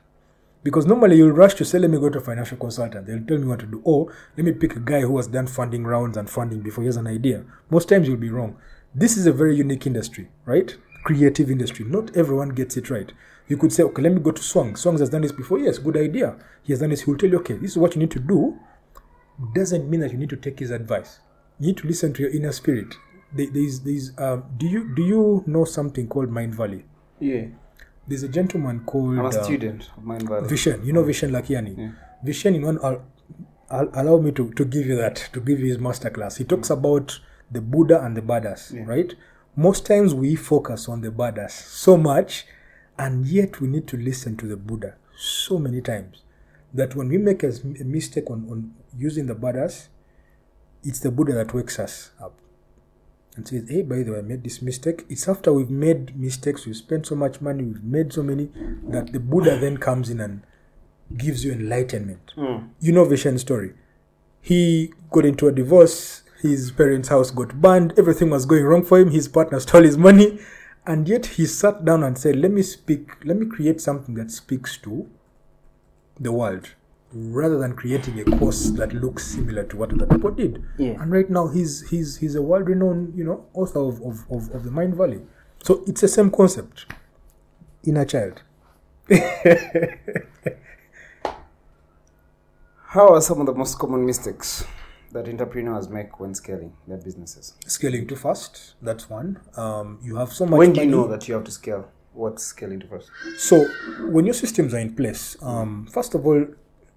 S2: Because normally you'll rush to say, let me go to a financial consultant. They'll tell me what to do. Or let me pick a guy who has done funding rounds and funding before he has an idea. Most times you'll be wrong. This is a very unique industry, right? Creative industry. Not everyone gets it right. You could say, okay, let me go to Swang. Swang has done this before. Yes, good idea. He has done this. He will tell you, okay, this is what you need to do. Doesn't mean that you need to take his advice. You need to listen to your inner spirit. There- There's, there's, um, do you do you know something called Mind Valley?
S1: Yeah.
S2: There's a gentleman called
S1: I'm a
S2: uh,
S1: student of Mind Valley.
S2: Vishen, you know Vishen Lakhiani. Vishen. in one, I'll, I'll allow me to, to give you that, to give you his masterclass. He talks about the Buddha and the badass, right? Most times we focus on the badass so much, and yet we need to listen to the Buddha so many times that when we make a mistake on, on using the badass, it's the Buddha that wakes us up and says, Hey, by the way, I made this mistake. It's after we've made mistakes, we've spent so much money, we've made so many, that the Buddha then comes in and gives you enlightenment. Hmm. You know Vishen's story. He got into a divorce, his parents' house got burned, everything was going wrong for him, his partner stole his money, and yet he sat down and said, Let me speak, let me create something that speaks to the world rather than creating a course that looks similar to what other people did.
S1: Yeah.
S2: And right now he's he's he's a world renowned, you know, author of, of, of, of the Mind Valley. So it's the same concept. Inner child. [laughs]
S1: How are some of the most common mistakes that entrepreneurs make when scaling their businesses?
S2: Scaling too fast, that's one. Um, you have so much
S1: When do you
S2: money.
S1: know that you have to scale? What's scaling to first?
S2: So, when your systems are in place, um, first of all,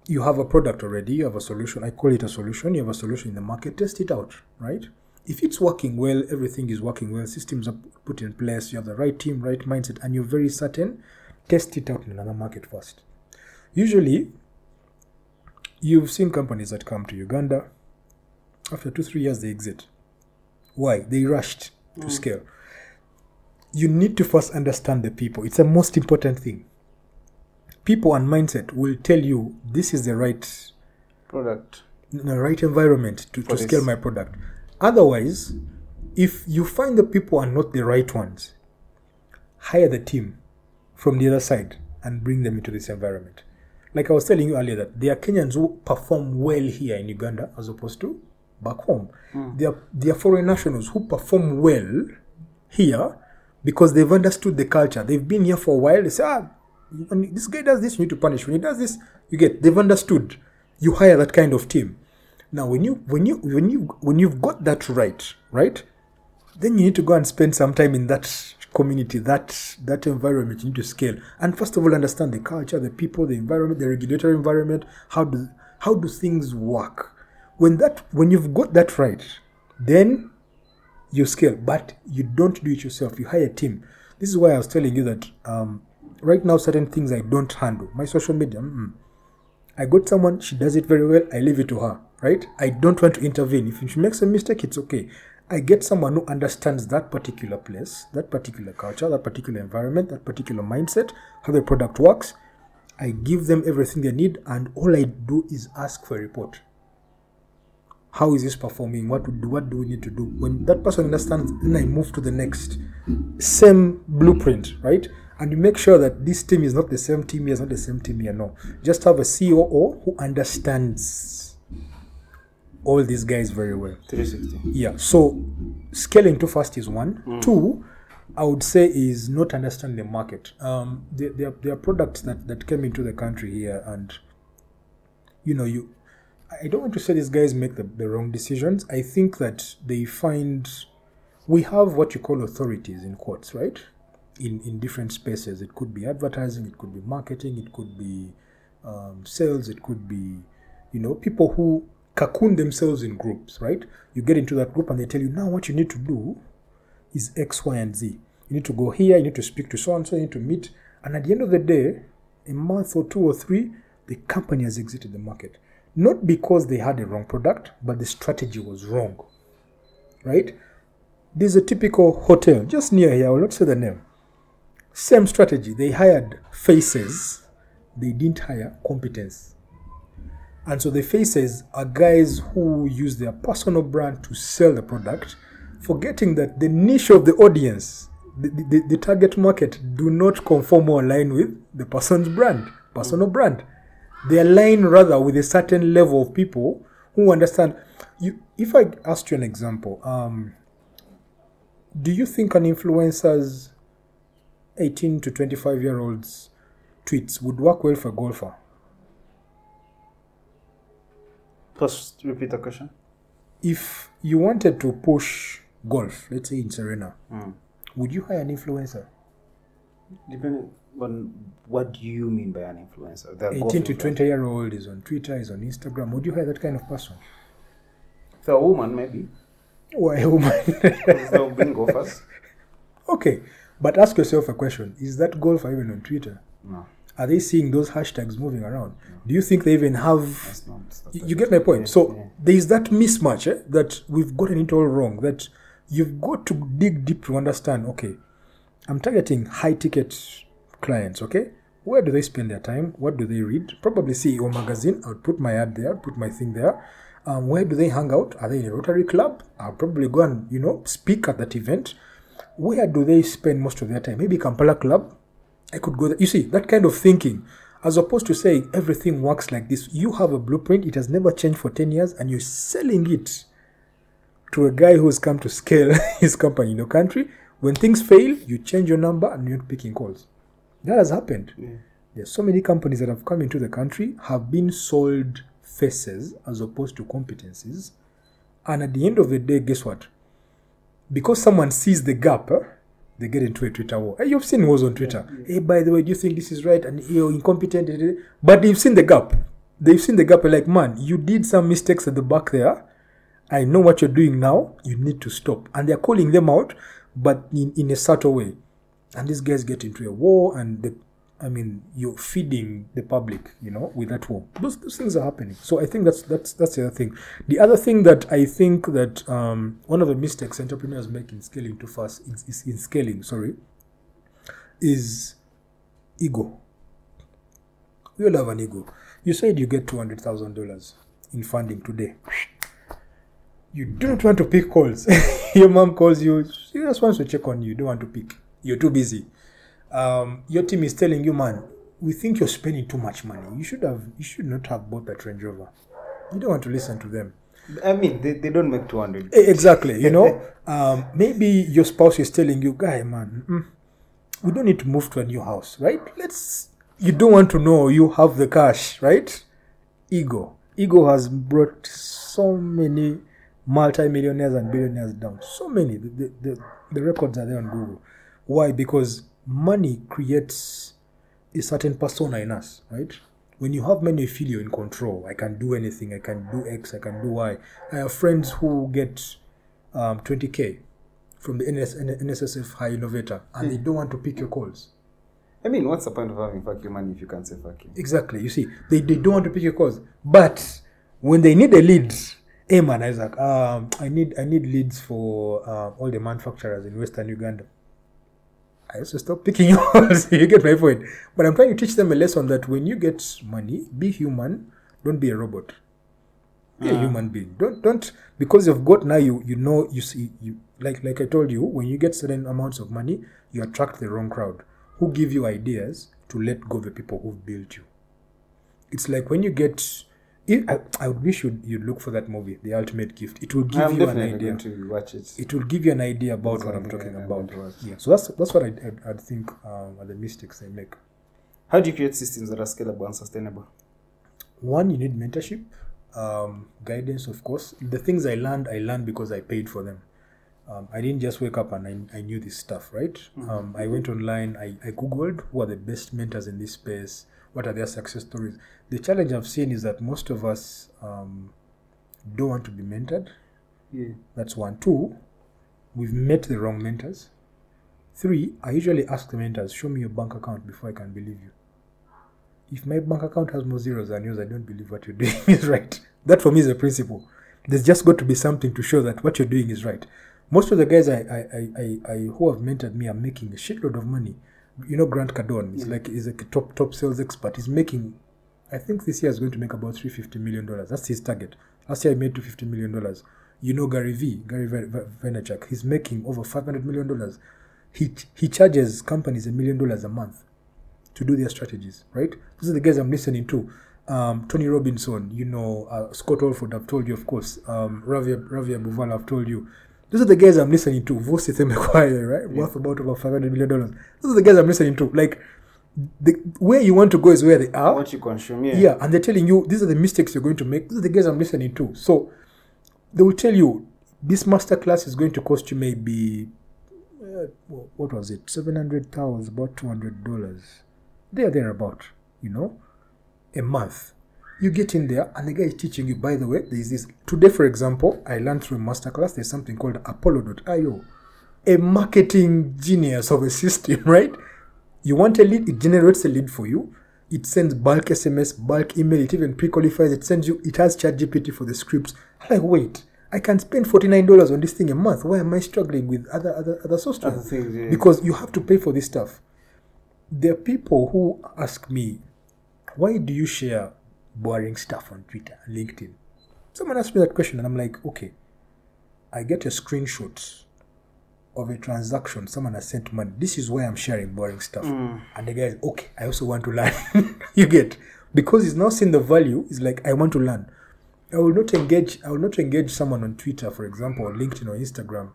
S2: you have a product already, you have a solution. I call it a solution. You have a solution in the market, test it out, right? If it's working well, everything is working well, systems are put in place, you have the right team, right mindset, and you're very certain, test it out in another market first. Usually, you've seen companies that come to Uganda, after two, three years, they exit. Why? They rushed to scale you need to first understand the people. It's the most important thing. People and mindset will tell you this is the right
S1: Product.
S2: the right environment to, to scale my product. Otherwise, if you find the people are not the right ones, hire the team from the other side and bring them into this environment. Like I was telling you earlier, that there are Kenyans who perform well here in Uganda as opposed to back home. Hmm. There, are, there are foreign nationals who perform well here because they've understood the culture. They've been here for a while. They say, ah, this guy does this, you need to punish. When he does this, you get. They've understood. You hire that kind of team. Now, when you when you when you when you've got that right, right, then you need to go and spend some time in that community, that that environment. You need to scale, and first of all, understand the culture, the people, the environment, the regulatory environment. How do how do things work? When that when you've got that right, then you scale, but you don't do it yourself. You hire a team. This is why I was telling you that um, right now certain things I don't handle. My social media, mm-mm. I got someone, she does it very well, I leave it to her, right? I don't want to intervene. If she makes a mistake, it's okay. I get someone who understands that particular place, that particular culture, that particular environment, that particular mindset, how the product works. I give them everything they need, and all I do is ask for a report. How is this performing? What would what do we need to do? When that person understands, then I move to the next. Same blueprint, right? And you make sure that this team is not the same team here, is not the same team here. No. Just have a COO who understands all these guys very well.
S1: 360.
S2: Yeah. So scaling too fast is one. Two, I would say is not understand the market. Um, there, there, are- there are products that, that came into the country here, and you know, you. I don't want to say these guys make the, the wrong decisions. I think that they find we have what you call authorities in quotes, right? In in different spaces. It could be advertising, it could be marketing, it could be um, sales, it could be, you know, people who cocoon themselves in groups, right? You get into that group and they tell you now what you need to do is X, Y, and Z. You need to go here. You need to speak to so and so. You need to meet. And at the end of the day, a month or two or three, the company has exited the market. Not because they had a wrong product, but the strategy was wrong. Right? This is a typical hotel just near here. I will not say the name. Same strategy. They hired faces, they didn't hire competence. And so the faces are guys who use their personal brand to sell the product, forgetting that the niche of the audience, the, the, the target market, do not conform or align with the person's brand, personal brand. They align rather with a certain level of people who understand. You, if I asked you an example, um, do you think an influencer's 18 to 25 year olds tweets would work well for a golfer?
S1: Just repeat the question.
S2: If you wanted to push golf, let's say in Serena,
S1: Mm.
S2: would you hire an influencer?
S1: Depending on what do you mean by an influencer? They're
S2: 18 to 20 year old is on Twitter, is on Instagram. Would you hire that kind of person?
S1: influencers. If they're a woman, maybe.
S2: Why, woman?
S1: Because they'll bring golfers. [laughs]
S2: okay, but ask yourself a question Is that golfer even on Twitter?
S1: No,
S2: Are they seeing those hashtags moving around? Do you think they even have
S1: that's not. That's
S2: You you get my point.
S1: Yeah,
S2: So
S1: yeah.
S2: there is that mismatch eh, that we've gotten it all wrong. That you've got to dig deep to understand. Okay, I'm targeting high ticket clients. Okay, where do they spend their time? What do they read? Probably CEO magazine. I'll put my ad there. Put my thing there. Um, where do they hang out? Are they in a Rotary club? I'll probably go and you know speak at that event. Where do they spend most of their time? Maybe Kampala club. I could go there. You see, that kind of thinking, as opposed to saying everything works like this, you have a blueprint, it has never changed for 10 years, and you're selling it to a guy who's come to scale [laughs] his company in your country. When things fail, you change your number and you're picking calls. That has happened.
S1: Yeah.
S2: There's so many companies that have come into the country, have been sold faces as opposed to competencies. And at the end of the day, guess what? Because someone sees the gap, eh, they get into a Twitter war. Hey, you've seen wars on Twitter. Hey, eh, by the way, do you think this is right? And eh, you're incompetent. But they've seen the gap. They've seen the gap. Like, man, you did some mistakes at the back there. I know what you're doing now. You need to stop. And they're calling them out, but in, in a subtle way. And these guys get into a war, and the, I mean, you're feeding the public, you know, with that war. Those, those things are happening. So I think that's that's that's the other thing. The other thing that I think that um, one of the mistakes entrepreneurs make in scaling too fast is, is in scaling. Sorry, is ego. We all have an ego. You said you get two hundred thousand dollars in funding today. You do not want to pick calls. [laughs] your mom calls you. She just wants to check on you. You don't want to pick. You're too busy. Um, your team is telling you, man, we think you're spending too much money. You should have. You should not have bought that Range Rover. You don't want to listen to them.
S1: I mean, they, they don't make 200.
S2: E- Exactly. You know, [laughs] um, maybe your spouse is telling you, guy, man, mm, we don't need to move to a new house, right? Let's. You don't want to know you have the cash, right? Ego. Ego has brought so many multi-millionaires and billionaires down. So many. The, the, the, the records are there on Google. Why? Because money creates a certain persona in us, right? When you have money, you feel you're in control. I can do anything. I can do X. I can do Y. I have friends who get um, 20k from the NS, NSSF Hi-Innovator, and they don't want to pick your calls.
S1: I mean, what's the point of having fuck you money if you can't say fuck you?
S2: Exactly. You see, they, they don't want to pick your calls, but when they need a lead, hey man, Isaac, um, I need I need leads for um, all the manufacturers in Western Uganda. I also stop picking [laughs] yours. you get my point. But I'm trying to teach them a lesson that when you get money, be human. Don't be a robot. Be a
S1: Ah.
S2: human being. Don't don't because you've got now. You you know you see you like like I told you when you get certain amounts of money, you attract the wrong crowd who give you ideas to let go of the people who've built you. It's like when you get. I, I would wish you'd, you'd look for that movie, The Ultimate Gift. It will give
S1: I'm
S2: you an idea
S1: going to watch it.
S2: it will give you an idea about what I'm talking
S1: I-
S2: about.
S1: going to watch.
S2: Yeah, so that's that's what I I, I think um, are the mistakes they make.
S1: How do you create systems that are scalable and sustainable?
S2: One, you need mentorship, um, guidance, of course. The things I learned, I learned because I paid for them. Um, I didn't just wake up and I, I knew this stuff, right? Um, I went online, I, I googled who are the best mentors in this space, what are their success stories. The challenge I've seen is that most of us um, don't want to be mentored.
S1: Yeah.
S2: That's one. Two, we've met the wrong mentors. Three, I usually ask the mentors, show me your bank account before I can believe you. If my bank account has more zeros than yours, I don't believe what you're [laughs] doing is right. That for me is a principle. There's just got to be something to show that what you're doing is right. Most of the guys I, I, I, I, I who have mentored me are making a shitload of money. You know Grant Cardone is like is a top top sales expert. He's making I think this year is going to make about three fifty million dollars. That's his target. Last year he made two fifty million dollars. You know Gary V, Gary Vaynerchuk. He's making over five hundred million dollars. He he charges companies a million dollars a month to do their strategies. Right? These are the guys I'm listening to. Um, Tony Robinson, you know uh, Scott Oldford. I've told you, of course. Um, Ravi Ravi Abuvala, I've told you. Those are the guys I'm listening to. Vusi Thembekwayo, right? Worth about over five hundred million dollars. Those are the guys I'm listening to. Like the where you want to go is where they are.
S1: What you consume, yeah.
S2: Yeah, and they're telling you these are the mistakes you're going to make. These are the guys I'm listening to. So they will tell you this masterclass is going to cost you maybe uh, what was it? Seven hundred thousand, about two hundred dollars. They are there, thereabout. You know, a month. You get in there, and the guy is teaching you. By the way, there is this today, for example, I learned through a masterclass. There's something called Apollo.io, a marketing genius of a system, [laughs] right? You want a lead, it generates a lead for you. It sends bulk SMS, bulk email, it even pre-qualifies, it sends you, it has ChatGPT for the scripts. I'm like, wait, I can spend $49 on this thing a month. Why am I struggling with other other other software?
S1: Other things, yeah.
S2: Because you have to pay for this stuff. There are people who ask me, why do you share boring stuff on Twitter LinkedIn? Someone asked me that question, and I'm like, okay, I get a screenshot of a transaction someone has sent money. This is why I'm sharing boring stuff. Mm. And the guy is okay. I also want to learn. [laughs] you get because he's now seen the value. He's like, I want to learn. I will not engage. I will not engage someone on Twitter, for example, or LinkedIn or Instagram,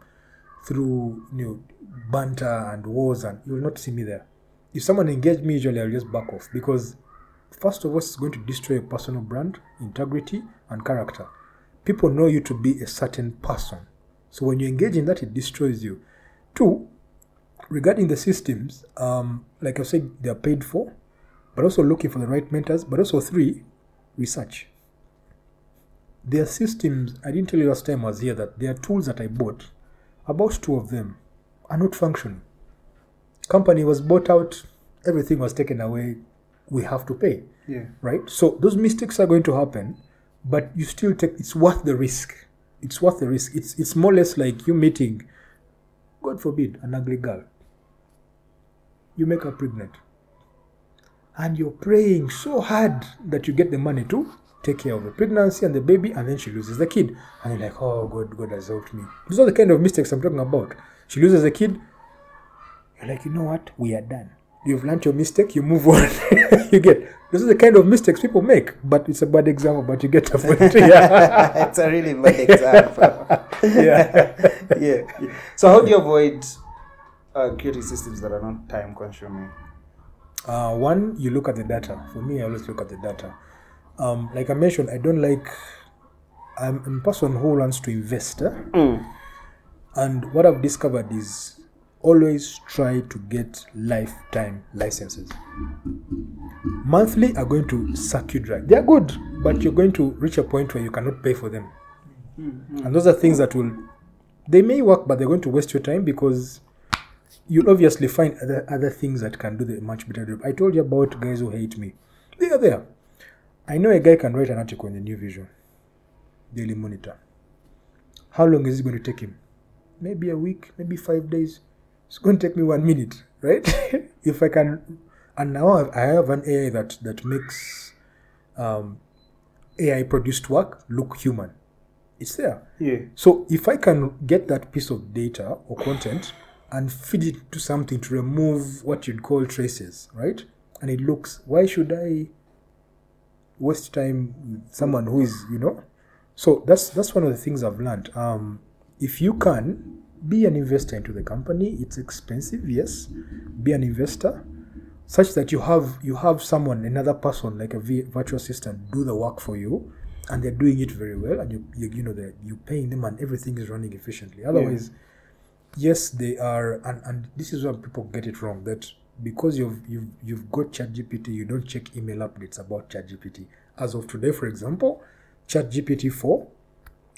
S2: through you know banter and wars, and you will not see me there. If someone engage me, usually I'll just back off because first of all, it's going to destroy your personal brand, integrity, and character. People know you to be a certain person. So when you engage in that, it destroys you. Two, regarding the systems, um, like I said, they are paid for, but also looking for the right mentors. But also three, research. Their systems, I didn't tell you last time I was here that there are tools that I bought. About two of them are not functioning. Company was bought out, everything was taken away. We have to pay
S1: Yeah.
S2: right? So those mistakes are going to happen, but you still take. It's worth the risk. It's worth the risk. It's it's more or less like you meeting, God forbid, an ugly girl. You make her pregnant, and you're praying so hard that you get the money to take care of the pregnancy and the baby, and then she loses the kid, and you're like, oh God, God has helped me. These are the kind of mistakes I'm talking about. She loses the kid, you're like, you know what? We are done. You've learned your mistake, you move on. [laughs] you get this is the kind of mistakes people make, but it's a bad example, but you get the point. [laughs] yeah.
S1: it's a really bad [laughs] example.
S2: yeah.
S1: yeah. yeah. So how do you avoid uh, creating systems that are not time consuming?
S2: Uh, one, you look at the data. For me, I always look at the data. Um, like I mentioned, I don't like. I'm, a person who wants to invest. eh? And what I've discovered is always try to get lifetime licenses. Monthly are going to suck you dry. They are good, but you're going to reach a point where you cannot pay for them. Mm-hmm. And those are things that will, they may work, but they're going to waste your time because you'll obviously find other, other things that can do the much better job. I told you about guys who hate me. They are there. I know a guy can write an article in the New Vision, Daily Monitor. How long is it going to take him? Maybe a week, maybe five days. It's going to take me one minute, right? [laughs] if I can, and now I've- an AI that that makes um, AI produced work look human. It's there.
S1: Yeah.
S2: So if I can get that piece of data or content and feed it to something to remove what you'd call traces, right? And it looks, why should I waste time with someone who is, you know? So that's that's one of the things I've learned. Um, if you can be an investor into the company, it's expensive, yes. Be an investor, such that you have you have someone, another person like a virtual assistant, do the work for you, and they're doing it very well, and you you, you know that you're paying them, and everything is running efficiently. Otherwise, yes, they are, and, and this is where people get it wrong. That because you've you've you've got ChatGPT, you don't check email updates about ChatGPT. As of today, for example, ChatGPT four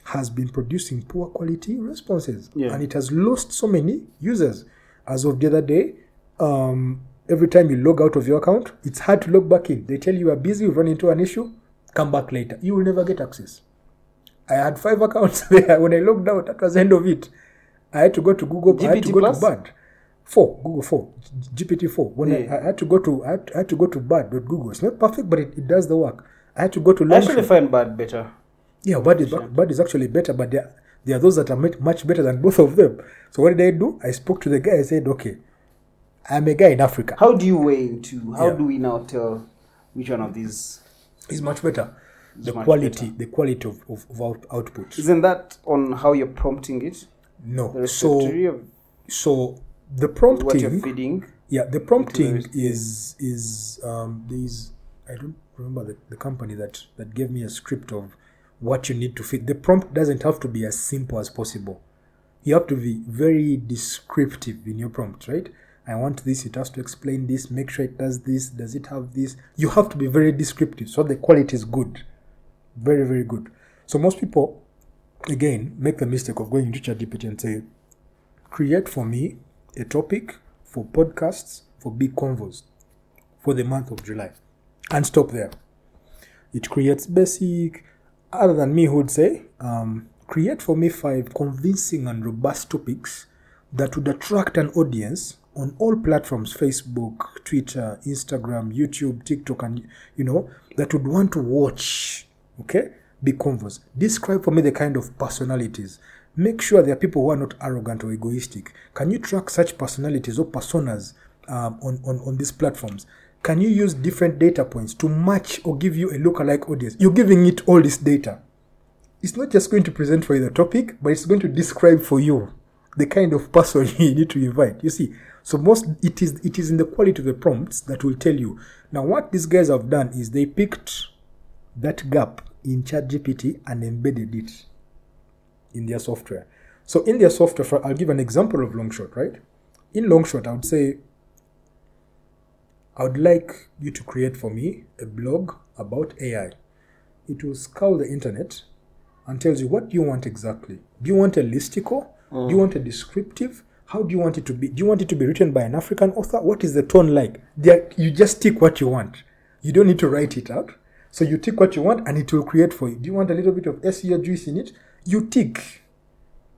S2: has been producing poor quality responses,
S1: Yeah.
S2: and it has lost so many users. As of the other day, um, every time you log out of your account, it's hard to log back in. They tell you are busy, you run into an issue, come back later. You will never get access. I had five accounts [laughs] there. When I logged out, that was the end of it. I had to go to Google. I had to
S1: GPT
S2: go
S1: plus?
S2: to Bard. Four, Google four, GPT four. When I,
S1: Yeah.
S2: I had to go to, I had, I had to go to Bard.google. It's not perfect, but it, it does the work. I had to go to
S1: I actually find Bard better.
S2: Yeah, Bard is, Bard is actually better, but there, there are those that are much- much better than both of them. So what did I do? I spoke to the guy. I said, okay, I'm a guy in Africa.
S1: How do you weigh into? How
S2: Yeah.
S1: do we now tell which one of these?
S2: is much better. The quality, the quality of, of, of out, output.
S1: Isn't that on how you're prompting it?
S2: No. So, so the prompting.
S1: what you're feeding.
S2: yeah, the prompting is is um these. I don't remember the, the company that that gave me a script of what you need to feed. The prompt doesn't have to be as simple as possible. you have to be very descriptive in your prompt, right? I want this, it has to explain this, make sure it does this, does it have this? You have to be very descriptive so the quality is good. Very, very good. So most people, again, make the mistake of going into ChatGPT and say, create for me a topic for podcasts for big convos for the month of July. And stop there. It creates basic, other than me who would say, um, create for me five convincing and robust topics that would attract an audience on all platforms Facebook, Twitter, Instagram, YouTube, TikTok, and you know, that would want to watch. Okay? Be convos. Describe for me the kind of personalities. Make sure there are people who are not arrogant or egoistic. Can you track such personalities or personas um, on, on, on these platforms? Can you use different data points to match or give you a lookalike audience? You're giving it all this data it's not just going to present for you the topic, but it's going to describe for you the kind of person [laughs] you need to invite. You see, so most it is it is in the quality of the prompts that will tell you. Now, what these guys have done is they picked that gap in ChatGPT and embedded it in their software. So in their software, for, I'll give an example of Longshot. Right, in Longshot, I would say I would like you to create for me a blog about AI. It will scour the internet and tells you what you want exactly. Do you want a listicle? Do you mm. want a descriptive? How do you want it to be? Do you want it to be written by an African author? What is the tone like? There, you just tick what you want. You don't need to write it out. So you tick what you want and it will create for you. Do you want a little bit of SEO juice in it? You tick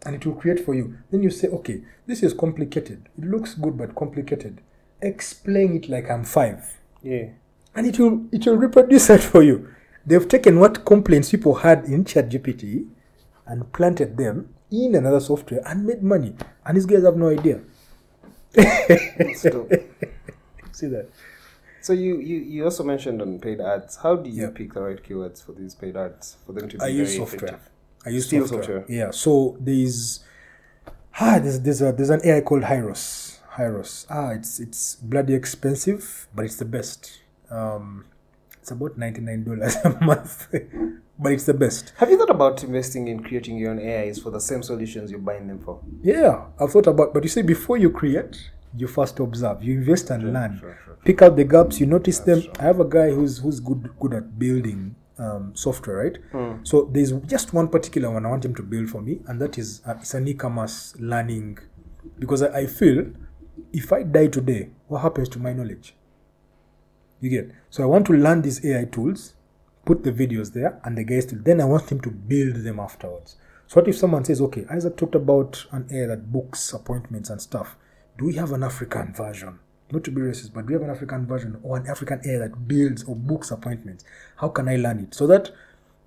S2: and it will create for you. Then you say, okay, this is complicated. It looks good but complicated. Explain it like I'm five
S1: Yeah.
S2: and it will it will reproduce that for you. They've taken what complaints people had in ChatGPT and planted them in another software and made money. And these guys have no idea. See that?
S1: so you, you you also mentioned on paid ads. How do you
S2: Yeah.
S1: pick the right keywords for these paid ads for them to be
S2: I use software.
S1: effective?
S2: I use software.
S1: software.
S2: Yeah. So there's ah there's there's a there's an AI called Hyros. Hyros. Ah, it's it's bloody expensive, but it's the best. Um, it's about ninety nine dollars [laughs] a month, but it's the best.
S1: Have you thought about investing in creating your own AIs for the same solutions you're buying them for?
S2: Yeah, I've thought about, but you see, before you create, you first observe, you invest and learn.
S1: sure, sure,
S2: Pick out the gaps, you notice them. I have a guy who's who's good good at building um, software, right?
S1: Hmm.
S2: So there's just one particular one I want him to build for me, and that is uh, it's an e-commerce learning, because I, I feel if I die today, what happens to my knowledge? You get so I want to learn these AI tools, put the videos there, and the guys to then I want him to build them afterwards. So what if someone says, okay, Isaac talked about an AI that books appointments and stuff. Do we have an African version? Not to be racist, but do we have an African version or an African AI that builds or books appointments? How can I learn it? So that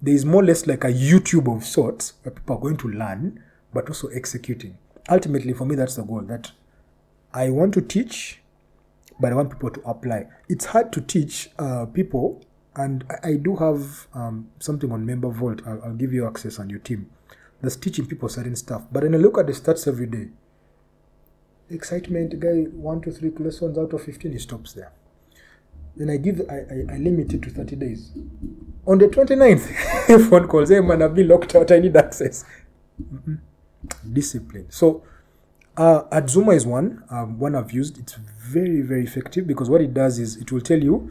S2: there is more or less like a YouTube of sorts where people are going to learn, but also executing. Ultimately, for me, that's the goal. That I want to teach, but I want people to apply. It's hard to teach uh, people, and I, I do have um, something on Member Vault. I'll, I'll give you access on your team that's teaching people certain stuff. But when I look at the stats every day, excitement, guy, one, two, three lessons out of 15, he stops there. Then I give, I, I, I limit it to 30 days. On the 29th, [laughs] phone calls, hey man, I've been locked out, I need access. Mm-mm. Discipline. So, uh, Adzooma is one, um, one I've used. It's very, very effective because what it does is it will tell you,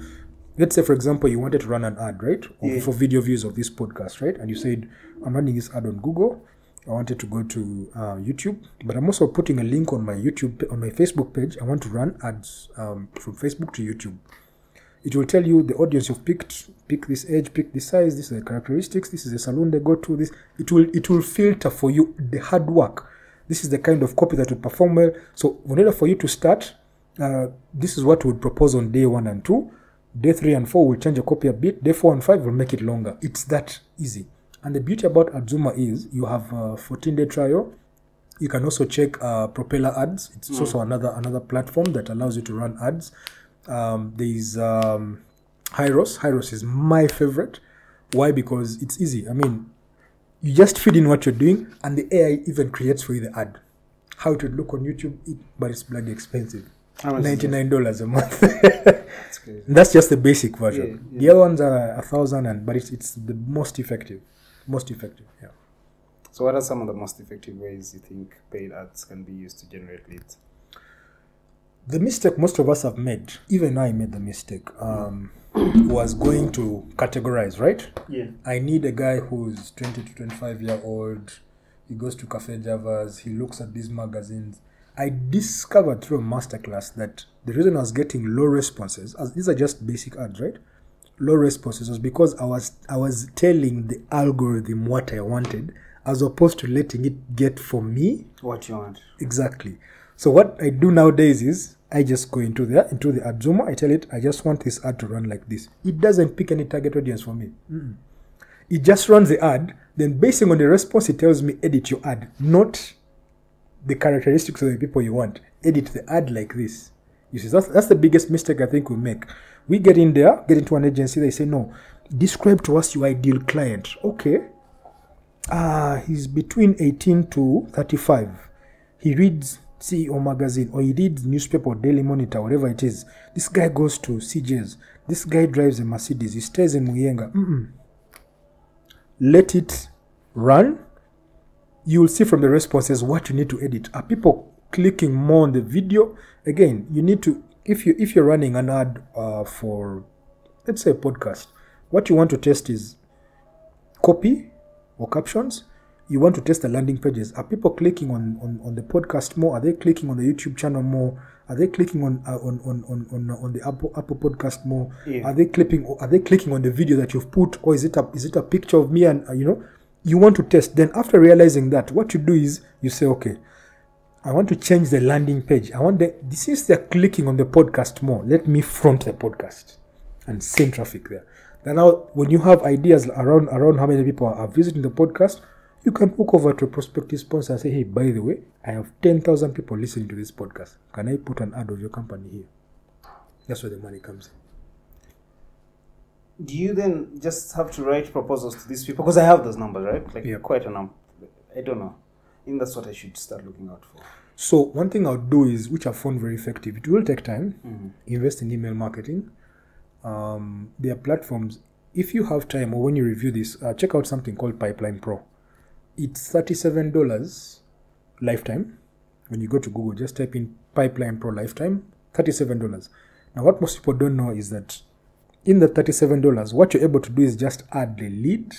S2: let's say, for example, you wanted to run an ad, right? Or
S1: Yeah.
S2: For video views of this podcast, right? And you said, I'm running this ad on Google. I wanted to go to uh, YouTube, but I'm also putting a link on my YouTube on my Facebook page. I want to run ads um, from Facebook to YouTube. It will tell you the audience you've picked, pick this age, pick this size, this is the characteristics, this is the salon they go to. This it will it will filter for you the hard work. This is the kind of copy that would perform well. So, in order for you to start, uh, this is what we would propose on day one and two. Day three and four will change a copy a bit. Day four and five will make it longer. It's that easy. And the beauty about Adzooma is you have a 14 day trial. You can also check uh, Propeller ads. It's also another another platform that allows you to run ads. Um, there is um, Hyros. Hyros is my favorite. Why? Because it's easy. I mean, you just feed in what you're doing, and the AI even creates for you the ad. How it would look on YouTube, it, but it's bloody expensive.
S1: How much is
S2: Ninety nine dollars a month. [laughs]
S1: That's.
S2: That's just the basic version.
S1: Yeah,
S2: The other ones are a thousand, and but it's it's the most effective. Most effective. Yeah.
S1: So, what are some of the most effective ways you think paid ads can be used to generate leads?
S2: The mistake most of us have made, even I made the mistake, um, was going to categorize, right?
S1: Yeah.
S2: I need a guy who's 20 to 25 year old. He goes to Cafe Javas. He looks at these magazines. I discovered through a masterclass that the reason I was getting low responses, as these are just basic ads, right? Low responses was because I was I was telling the algorithm what I wanted, as opposed to letting it get for me
S1: What you want?
S2: Exactly. So what I do nowadays is I just go into there into the Adzooma. I tell it I just want this ad to run like this. It doesn't pick any target audience for me. Mm-mm. It just runs the ad. Then basing on the response, it tells me edit your ad, not the characteristics of the people you want. Edit the ad like this. You see, that's that's the biggest mistake I think we make. We get in there, get into an agency. They say no. Describe to us your ideal client. Okay. Ah, he's between 18 to 35. He reads CEO magazine or he reads newspaper Daily Monitor, whatever it is. This guy goes to CJ's. This guy drives a Mercedes. He stays in Muyenga. Mm-mm. Let it run. You will see from the responses what you need to edit. Are people clicking more on the video? Again, you need to if you if you're running an ad uh, for let's say a podcast, what you want to test is copy or captions you want to test the landing pages are people clicking on, on, on the podcast more are they clicking on the youtube channel more are they clicking on uh, on, on, on, on, on the apple apple podcast more
S1: Yeah.
S2: are they clipping are they clicking on the video that you've put or is it a is it a picture of me and uh, you know you want to test then after realizing that what you do is you say okay I want to change the landing page. I want the since they're clicking on the podcast more, let me front the podcast and send traffic there. Then now, when you have ideas around around how many people are visiting the podcast, you can hook over to a prospective sponsor and say, "Hey, by the way, I have ten thousand people listening to this podcast. Can I put an ad of your company here?" That's where the money comes in.
S1: Do you then just have to write proposals to these people? Because I have those numbers, right? Like
S2: Yeah.
S1: quite a number. I don't know. I think that's what I should start looking out for.
S2: So one thing I'll do is, which I found very effective. It will take time.
S1: Mm-hmm.
S2: Invest in email marketing. Um, there are platforms. If you have time, or when you review this, uh, check out something called Pipeline Pro. It's thirty-seven dollars lifetime. When you go to Google, just type in Pipeline Pro lifetime. Thirty-seven dollars. Now, what most people don't know is that in the thirty-seven dollars, what you're able to do is just add the lead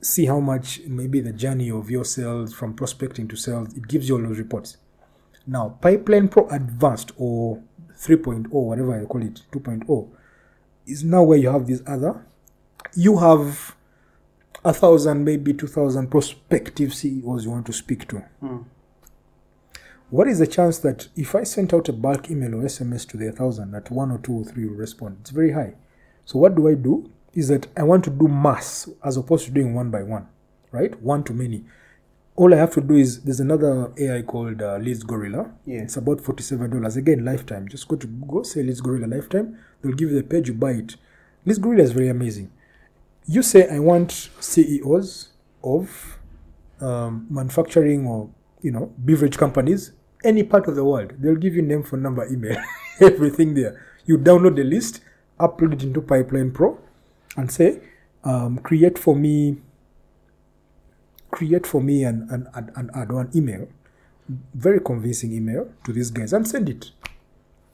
S2: see how much maybe the journey of your sales from prospecting to sales it gives you all those reports now pipeline pro advanced or 3.0 whatever i call it 2.0 is now where you have these other you have a thousand maybe 2000 prospective ceos you want to speak to what is the chance that if i sent out a bulk email or sms to the 1000 that one or two or three will respond it's very high so what do i do is that I want to do mass as opposed to doing one by one, right? One to many. All I have to do is there's another AI called uh, Leads Gorilla.
S1: Yeah.
S2: It's about forty-seven dollars again, lifetime. Just go to Google, say Leads Gorilla lifetime. They'll give you the page, you buy it. Leads Gorilla is very amazing. You say I want CEOs of um, manufacturing or you know beverage companies, any part of the world. They'll give you name, phone number, email, [laughs] everything there. You download the list, upload it into Pipeline Pro and say, um, create for me, create for me an, an, an, an email, very convincing email to these guys and send it.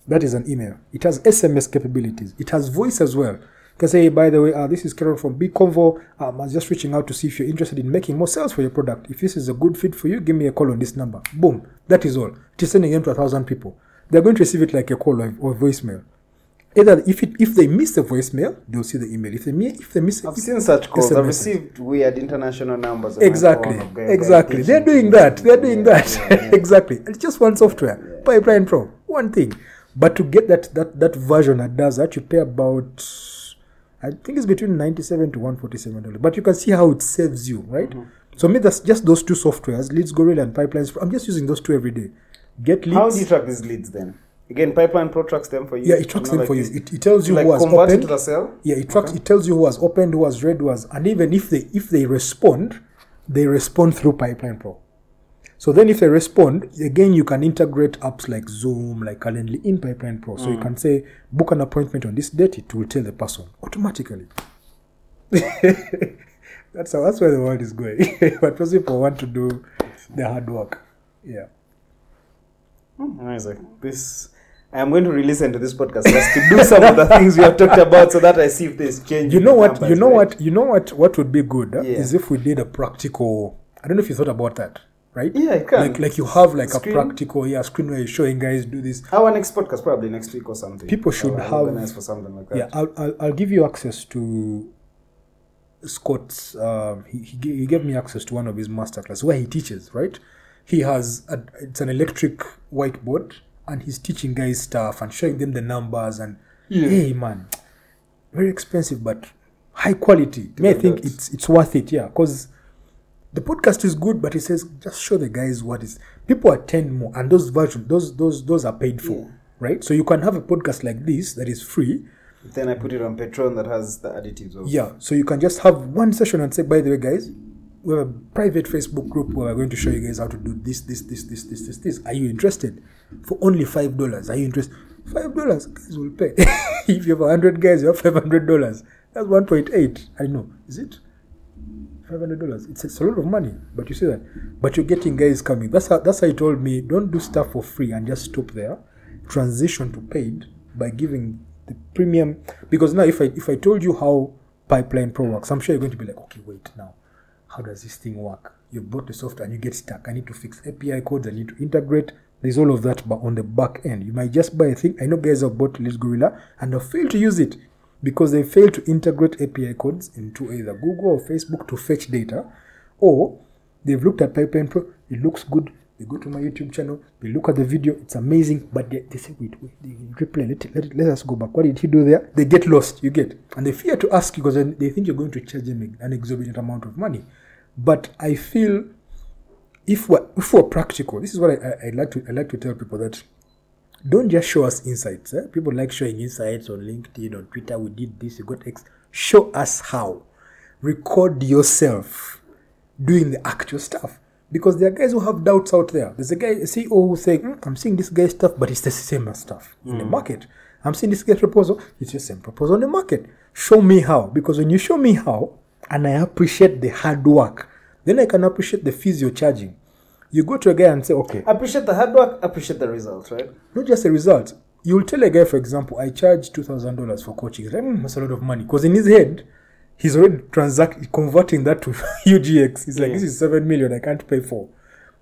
S2: That is an email. It has SMS capabilities. It has voice as well. You can say, hey, by the way, uh, this is Karen from Big Convo. Um, I was just reaching out to see if you're interested in making more sales for your product. If this is a good fit for you, give me a call on this number. Boom. That is all. It is sending them to a thousand people. They're going to receive it like a call or, or voicemail. Either if it, if they miss the voicemail, they'll see the email. If they mi- if they miss
S1: I've seen such calls. I've received weird international numbers.
S2: Exactly,
S1: of
S2: exactly. They're doing that. They're doing
S1: Yeah,
S2: that.
S1: yeah, yeah. [laughs]
S2: exactly. It's just one software, Pipeline Pro, one thing. But to get that that that version that does that, you pay about, I think it's between ninety-seven to one forty-seven dollars. But you can see how it saves you, right?
S1: Mm-hmm.
S2: So me, that's just those two softwares, Leads Gorilla and Pipelines. I'm just using those two every day. Get leads.
S1: How do you track these leads then? Again, Pipeline Pro tracks them for you.
S2: yeah, it
S1: to
S2: tracks
S1: know,
S2: them
S1: like,
S2: for you. It, it tells you
S1: like
S2: who has opened.
S1: into the cell.
S2: Yeah, it tracks. It tells you who has opened, who has read, who has, and even if they if they respond, they respond through Pipeline Pro. So then, if they respond, again, you can integrate apps like Zoom, like Calendly in Pipeline Pro. So you can say, book an appointment on this date. It will tell the person automatically. [laughs] that's how. That's where the world is going. [laughs] but most people want to do the hard work. Yeah.
S1: Hmm, Amazing. This. I'm going to re-listen to this podcast just to do some of the things we have talked about, so that I see if there's change.
S2: You know what?
S1: numbers,
S2: You know
S1: right?
S2: what? You know what? What would be good huh,
S1: Yeah.
S2: is if we did a practical. I don't know if you thought about that, right?
S1: Yeah, it can.
S2: Like, like you have like
S1: Screen.
S2: a practical, yeah, screen where you're showing guys do this.
S1: Our next podcast probably next week or something.
S2: People should
S1: I'll
S2: have-
S1: organize for something like that.
S2: Yeah, I'll, I'll, I'll give you access to Scott's. Um, he, he, he gave me access to one of his masterclass where he teaches. Right, he has a, it's an electric whiteboard, and he's teaching guys stuff and showing them the numbers and
S1: Yeah.
S2: hey man, very expensive but high quality. I
S1: like
S2: think
S1: that.
S2: it's it's worth it. Yeah, because the podcast is good, but he says just show the guys what is. People attend more, and those versions, those those those are paid for,
S1: Yeah.
S2: right? So you can have a podcast like this that is free.
S1: Then I put it on Patreon that has the additives of.
S2: Yeah, so you can just have one session and say, by the way, guys, we have a private Facebook group where we're going to show you guys how to do this, this, this, this, this, this, this. Are you interested? For only five dollars. Are you interested? Five dollars, guys will pay. [laughs] if you have a hundred guys, you have five hundred dollars. That's one point eight. I know. Is it? Five hundred dollars. It's, it's a lot of money, but you see that. But you're getting guys coming. That's how. That's how he told me. Don't do stuff for free and just stop there. Transition to paid by giving the premium. Because now, if I if I told you how Pipeline Pro works, I'm sure you're going to be like, okay, wait now. How does this thing work? You bought the software and you get stuck. I need to fix API codes. I need to integrate. There's all of that, but on the back end, you might just buy a thing. I know guys have bought Leads Gorilla and have failed to use it because they fail to integrate API codes into either Google or Facebook to fetch data, or they've looked at Pipeline Pro, it looks good. They go to my YouTube channel, they look at the video, it's amazing, but they, they say, wait, wait, they replay, let, let, let us go back. What did he do there? They get lost, you get. And they fear to ask you because they think you're going to charge them an exorbitant amount of money. But I feel if we're, if we're practical, this is what I, I, I like to I like to tell people that don't just show us insights. Eh? People like showing insights on LinkedIn, on Twitter. We did this, we got X. Show us how. Record yourself doing the actual stuff. Because there are guys who have doubts out there. There's a guy, a CEO who's saying, "Hmm, I'm seeing this guy's stuff, but it's the same as stuff in the market. I'm seeing this guy's proposal, it's the same proposal in the market. Show me how. Because when you show me how, and I appreciate the hard work, then I can appreciate the fees you're charging. You go to a guy and say, okay,
S1: Appreciate the hard work, appreciate the results, right?
S2: not just a result. You'll tell a guy, for example, I charge two thousand dollars for coaching. Like, "Hmm, that's a lot of money because in his head, he's already transact converting that to [laughs] UGX. He's like,
S1: Yeah.
S2: this is seven million. I can't pay for.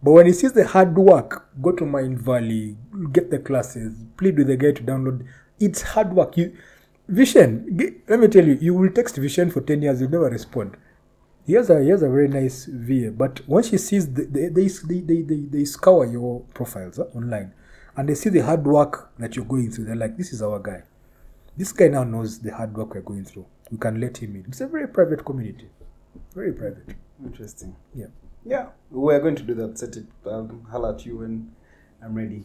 S2: But when he sees the hard work, go to Mindvalley, get the classes, plead with the guy to download. It's hard work. You, Vishen, let me tell you, you will text Vishen for ten years, you'll never respond. He has a he has a very nice VA, but once she sees the, they, they, they, they, they, scour your profiles uh, online and they see the hard work that you're going through, they're like, This is our guy. This guy now knows the hard work we're going through. We can let him in. It's a very private community. Very private.
S1: Interesting.
S2: Yeah.
S1: Yeah, we're going to do that. Set it. I'll holler at you when I'm ready.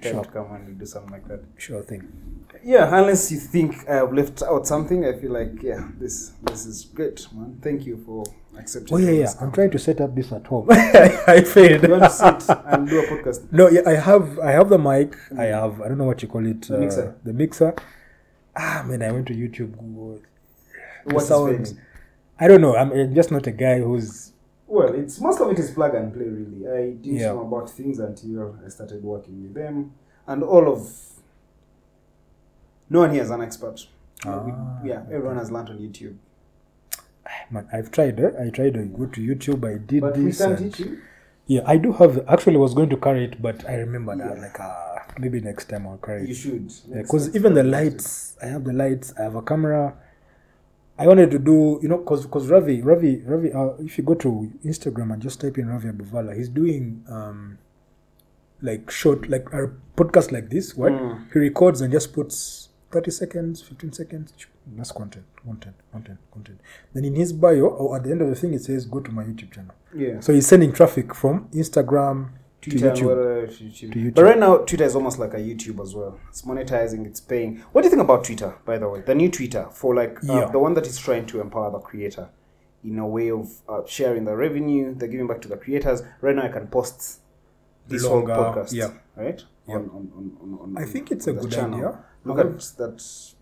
S1: Time
S2: Sure.
S1: to come and do something like that.
S2: Sure thing.
S1: Yeah, unless you think I've left out something, I feel like yeah, this this is great, man. Thank you for accepting.
S2: Oh yeah, yeah. I'm trying to set up this at home. [laughs] [laughs] I failed.
S1: You want to sit and do a podcast?
S2: No, yeah, I have I have the mic. I have I don't know what you call it.
S1: The mixer.
S2: The mixer. Ah man, I went to YouTube, Google. The
S1: What's
S2: sound- I don't know. I'm uh, just not a guy who's
S1: Well, it's most of it is plug and play. Really, I didn't
S2: Yeah.
S1: know about things until I started working with them, and all of. No one here is an expert.
S2: Ah,
S1: yeah, everyone has learned on YouTube.
S2: Man, I've tried. Eh? I tried. I go to YouTube. I did
S1: But we
S2: this.
S1: can
S2: and-
S1: teach you.
S2: Yeah, I do have. Actually, was going to carry it, but I remember that. Like, ah, maybe next time I'll carry
S1: You should.
S2: Because even the lights, I have the lights. I have a camera. I wanted to do, you know, because because Ravi, Ravi, Ravi. Uh, if you go to Instagram and just type in Ravi Abuvala, he's doing um, like short, like a podcast like this. What
S1: Mm.
S2: he records and just puts thirty seconds, fifteen seconds. That's content, content, content, content. Then in his bio or at the end of the thing, it says, "Go to my YouTube channel."
S1: Yeah.
S2: So he's sending traffic from Instagram
S1: Twitter
S2: to YouTube. To YouTube.
S1: But right now, Twitter is almost like a YouTube as well. It's monetizing, it's paying. What do you think about Twitter, by the way? The new Twitter for like uh,
S2: Yeah.
S1: the one that is trying to empower the creator in a way of uh, sharing the revenue, they're giving back to the creators. Right now, I can post this
S2: Longer,
S1: whole podcast,
S2: yeah.
S1: right?
S2: Yeah.
S1: On, on, on, on,
S2: I think it's a good
S1: channel.
S2: idea.
S1: Look at that.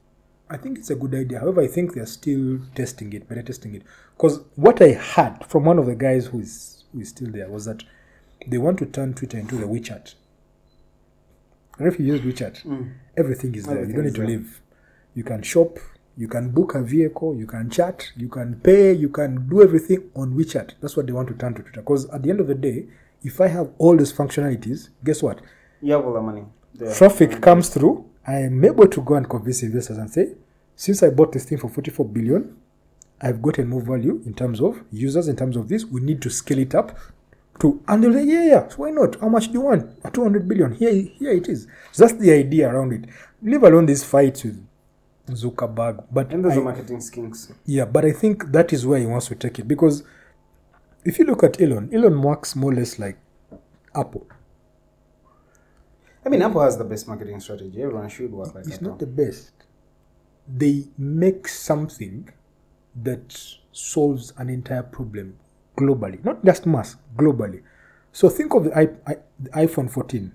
S2: I think it's a good idea. However, I think they're still testing it, but they're testing it. Because what I heard from one of the guys who is who is still there was that they want to turn Twitter into the WeChat. And if you use WeChat, hmm. everything is there.
S1: Everything
S2: you don't need to
S1: there.
S2: leave. You can shop, you can book a vehicle, you can chat, you can pay, you can do everything on WeChat. That's what they want to turn to Twitter. Because at the end of the day, if I have all these functionalities, guess what?
S1: You have all the money. There.
S2: traffic comes through, I am able to go and convince investors and say, since I bought this thing for 44 billion, I've gotten more value in terms of users, in terms of this. We need to scale it up to, and they'll say, yeah, yeah, why not? How much do you want? 200 billion. Here, here it is. So that's the idea around it. Leave alone this fight with Zuckerberg. But
S1: And those
S2: I-
S1: are marketing schemes.
S2: yeah, but I think that is where he wants to take it because if you look at Elon, Elon works more or less like Apple.
S1: I mean, Apple has the best marketing strategy. Everyone should work like that.
S2: it's
S1: Apple.
S2: not the best. They make something that solves an entire problem globally, not just mass, globally. So think of the, I, I, the iPhone 14.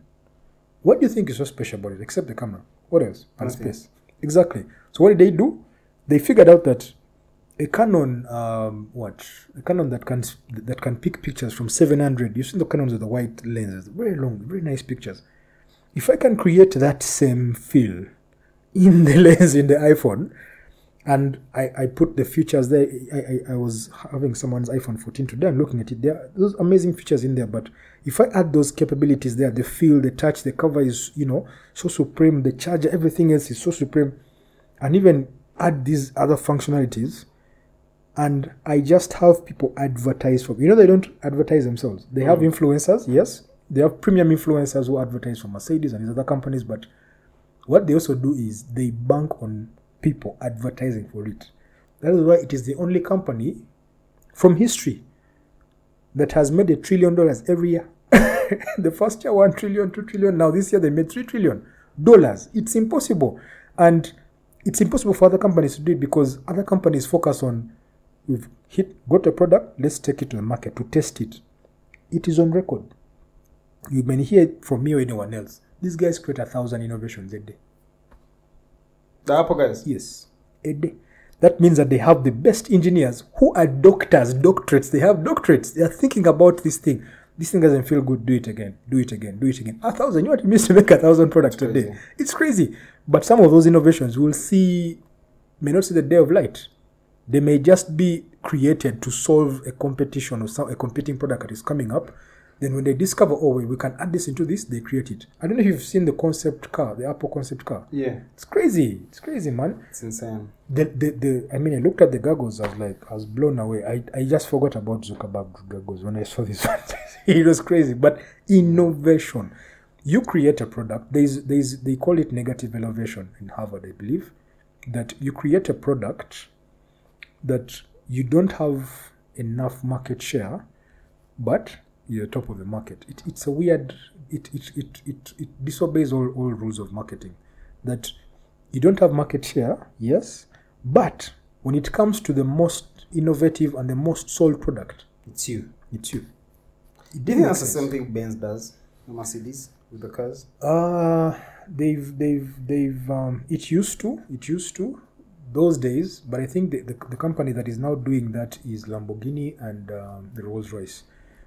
S2: What do you think is so special about it, except the camera? What else? And
S1: Nothing.
S2: space. Exactly. So what did they do? They figured out that a Canon, um, what a Canon that can that can pick pictures from 700. You've seen the Canons with the white lenses, very long, very nice pictures. If I can create that same feel in the [laughs] lens in the iPhone, and I, I put the features there. I, I, I was having someone's iPhone 14 today. I'm looking at it. There are those amazing features in there. But if I add those capabilities there, the feel, the touch, the cover is you know so supreme. The charger, everything else is so supreme, and even add these other functionalities, and I just have people advertise for. me. You know they don't advertise themselves. They have mm. influencers. Yes, they have premium influencers who advertise for Mercedes and these other companies, but what they also do is they bank on people advertising for it. That is why it is the only company from history that has made a trillion dollars every year. [laughs] the first year, one trillion, two trillion. Now, this year, they made three trillion dollars. It's impossible. And it's impossible for other companies to do it because other companies focus on we've hit, got a product, let's take it to the market to test it. It is on record. You may hear it from me or anyone else. These guys create a thousand innovations a day.
S1: The Apple guys.
S2: Yes, a day. That means that they have the best engineers who are doctors, doctorates. They have doctorates. They are thinking about this thing. This thing doesn't feel good. Do it again. Do it again. Do it again. A thousand. You know what it means to make a thousand products a day? It's crazy. But some of those innovations will see may not see the day of light. They may just be created to solve a competition or some, a competing product that is coming up. Then when they discover, oh wait, we can add this into this, they create it. I don't know if you've seen the concept car, the Apple concept car.
S1: Yeah,
S2: It's crazy. It's crazy, man.
S1: it's insane.
S2: The, the, the I mean, I looked at the goggles. I was like, I was blown away. I, I just forgot about Zuckerberg goggles when I saw this one. [laughs] it was crazy. But innovation, you create a product. There's there's they call it negative elevation in Harvard, I believe, that you create a product that you don't have enough market share, but you're top of the market. It, it's a weird. It it, it, it it disobeys all all rules of marketing. That you don't have market share, yes, but when it comes to the most innovative and the most sold product,
S1: It's you.
S2: it's you. It
S1: Do you think that's the same thing Benz does? The Mercedes with the cars?
S2: Uh they've they've they've um it used to it used to those days, but I think the, the, the company that is now doing that is Lamborghini and um, the Rolls Royce,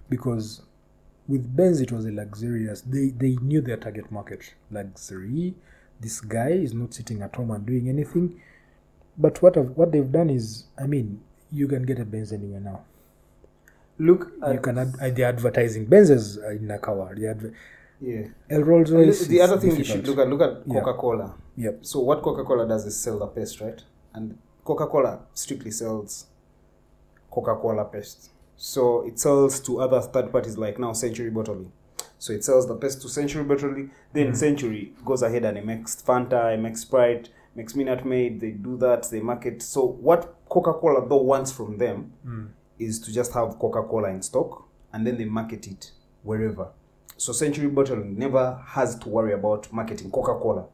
S2: because with Benz it was a luxurious. They they knew their target market luxury. This guy is not sitting at home and doing anything. but what have, what they've done is, I mean, you can get a Benz anywhere now.
S1: Look,
S2: you can ad- uh, the advertising Benzes are in Nakawa. The adver-
S1: yeah.
S2: El Rolls Royce.
S1: The other thing you should look at look at Coca Cola.
S2: Yep.
S1: So what Coca Cola does is sell the paste, right? And Coca Cola strictly sells Coca Cola paste. So it sells to other third parties like now Century Bottling. So it sells the paste to Century Bottling. Then mm. Century goes ahead and it makes Fanta, it makes Sprite, makes Minute Maid. They do that. They market. So what Coca Cola though wants from them mm. is to just have Coca Cola in stock and then they market it wherever. So Century Bottling never has to worry about marketing Coca Cola.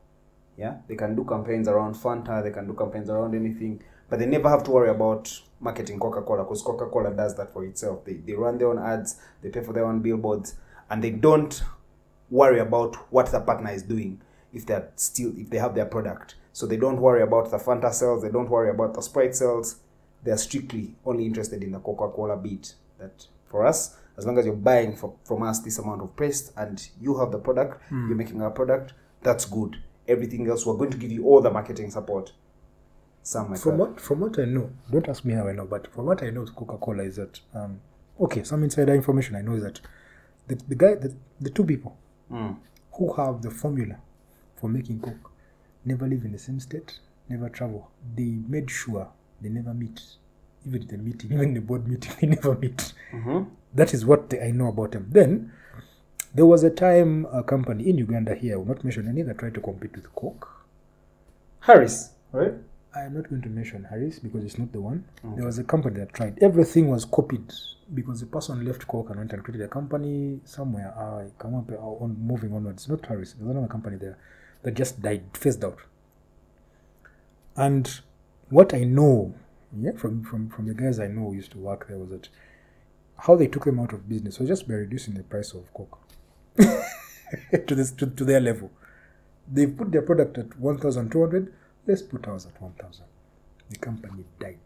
S1: Yeah, they can do campaigns around Fanta, they can do campaigns around anything, but they never have to worry about marketing Coca Cola because Coca Cola does that for itself. They, they run their own ads, they pay for their own billboards, and they don't worry about what the partner is doing if they're still if they have their product. So they don't worry about the Fanta sales, they don't worry about the Sprite sales. They're strictly only interested in the Coca Cola bit. That for us, as long as you're buying for, from us this amount of paste and you have the product, hmm. you're making our product, that's good. Everything else, we're going to give you all the marketing support. Some like
S2: From
S1: that.
S2: what from what I know, don't ask me how I know, but from what I know, Coca Cola is that um, okay. Some insider information I know is that the, the guy, the, the two people
S1: Mm.
S2: who have the formula for making coke never live in the same state, never travel. They made sure they never meet, even the meeting, even the board meeting, [laughs] they never meet.
S1: Mhm.
S2: That is what I know about them. Then there was a time a company in Uganda here, I will not mention any, that tried to compete with Coke.
S1: Harris, right?
S2: I am not going to mention Harris because it's not the one. There was a company that tried. Everything was copied because the person left Coke and went and created a company somewhere. I come up uh, on moving onwards. Not Harris. There's another company there that just died, phased out. And what I know, yeah, from from from the guys I know who used to work there was that how they took them out of business was just by reducing the price of Coke [laughs] to this to, to their level. They put their product at one thousand two hundred. Let's put ours at one thousand. The company died.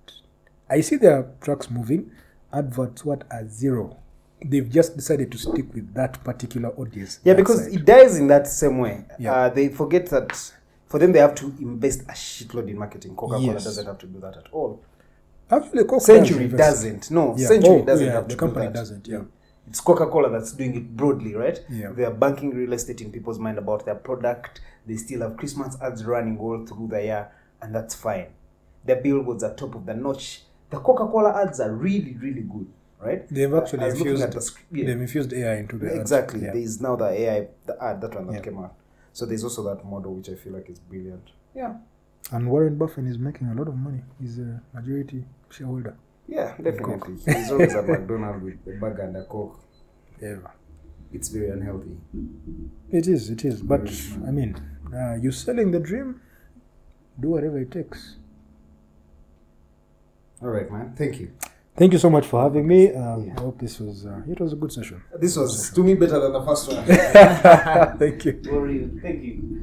S2: I see their trucks moving. Adverts what are zero. They've just decided to stick with that particular audience.
S1: Yeah, because
S2: side.
S1: it dies in that same way.
S2: Yeah.
S1: Uh, they forget that for them they have to invest a shitload in marketing. Coca Cola
S2: Yes.
S1: doesn't have to do that at all.
S2: actually does
S1: Century doesn't. No,
S2: Yeah.
S1: Century
S2: Oh,
S1: doesn't
S2: yeah,
S1: have
S2: the
S1: to
S2: company
S1: do that.
S2: doesn't, yeah.
S1: It's Coca Cola that's doing it broadly, right?
S2: Yeah.
S1: They are banking real estate in people's mind about their product. They still have Christmas ads running all through the year, and that's fine. Their billboards are top of the notch. The Coca Cola ads are really, really good, right?
S2: They've actually infused,
S1: the script. Yeah.
S2: they've infused AI into the.
S1: Exactly.
S2: Yeah.
S1: There is now the AI, the ad, that one that came out. So there's also that model which I feel like is brilliant. Yeah.
S2: And Warren Buffett is making a lot of money. He's a majority shareholder.
S1: Yeah, definitely. He's always at McDonald's with the burger and the coke.
S2: Ever.
S1: It's very unhealthy.
S2: It is, it is. But I mean, uh, you selling the dream, do whatever it takes.
S1: All right, man. Thank you.
S2: Thank you so much for having me. Um,
S1: Yeah.
S2: I hope this was uh, it was a good session.
S1: This was to me better than the first one. [laughs]
S2: Thank you.
S1: Glory. Thank you.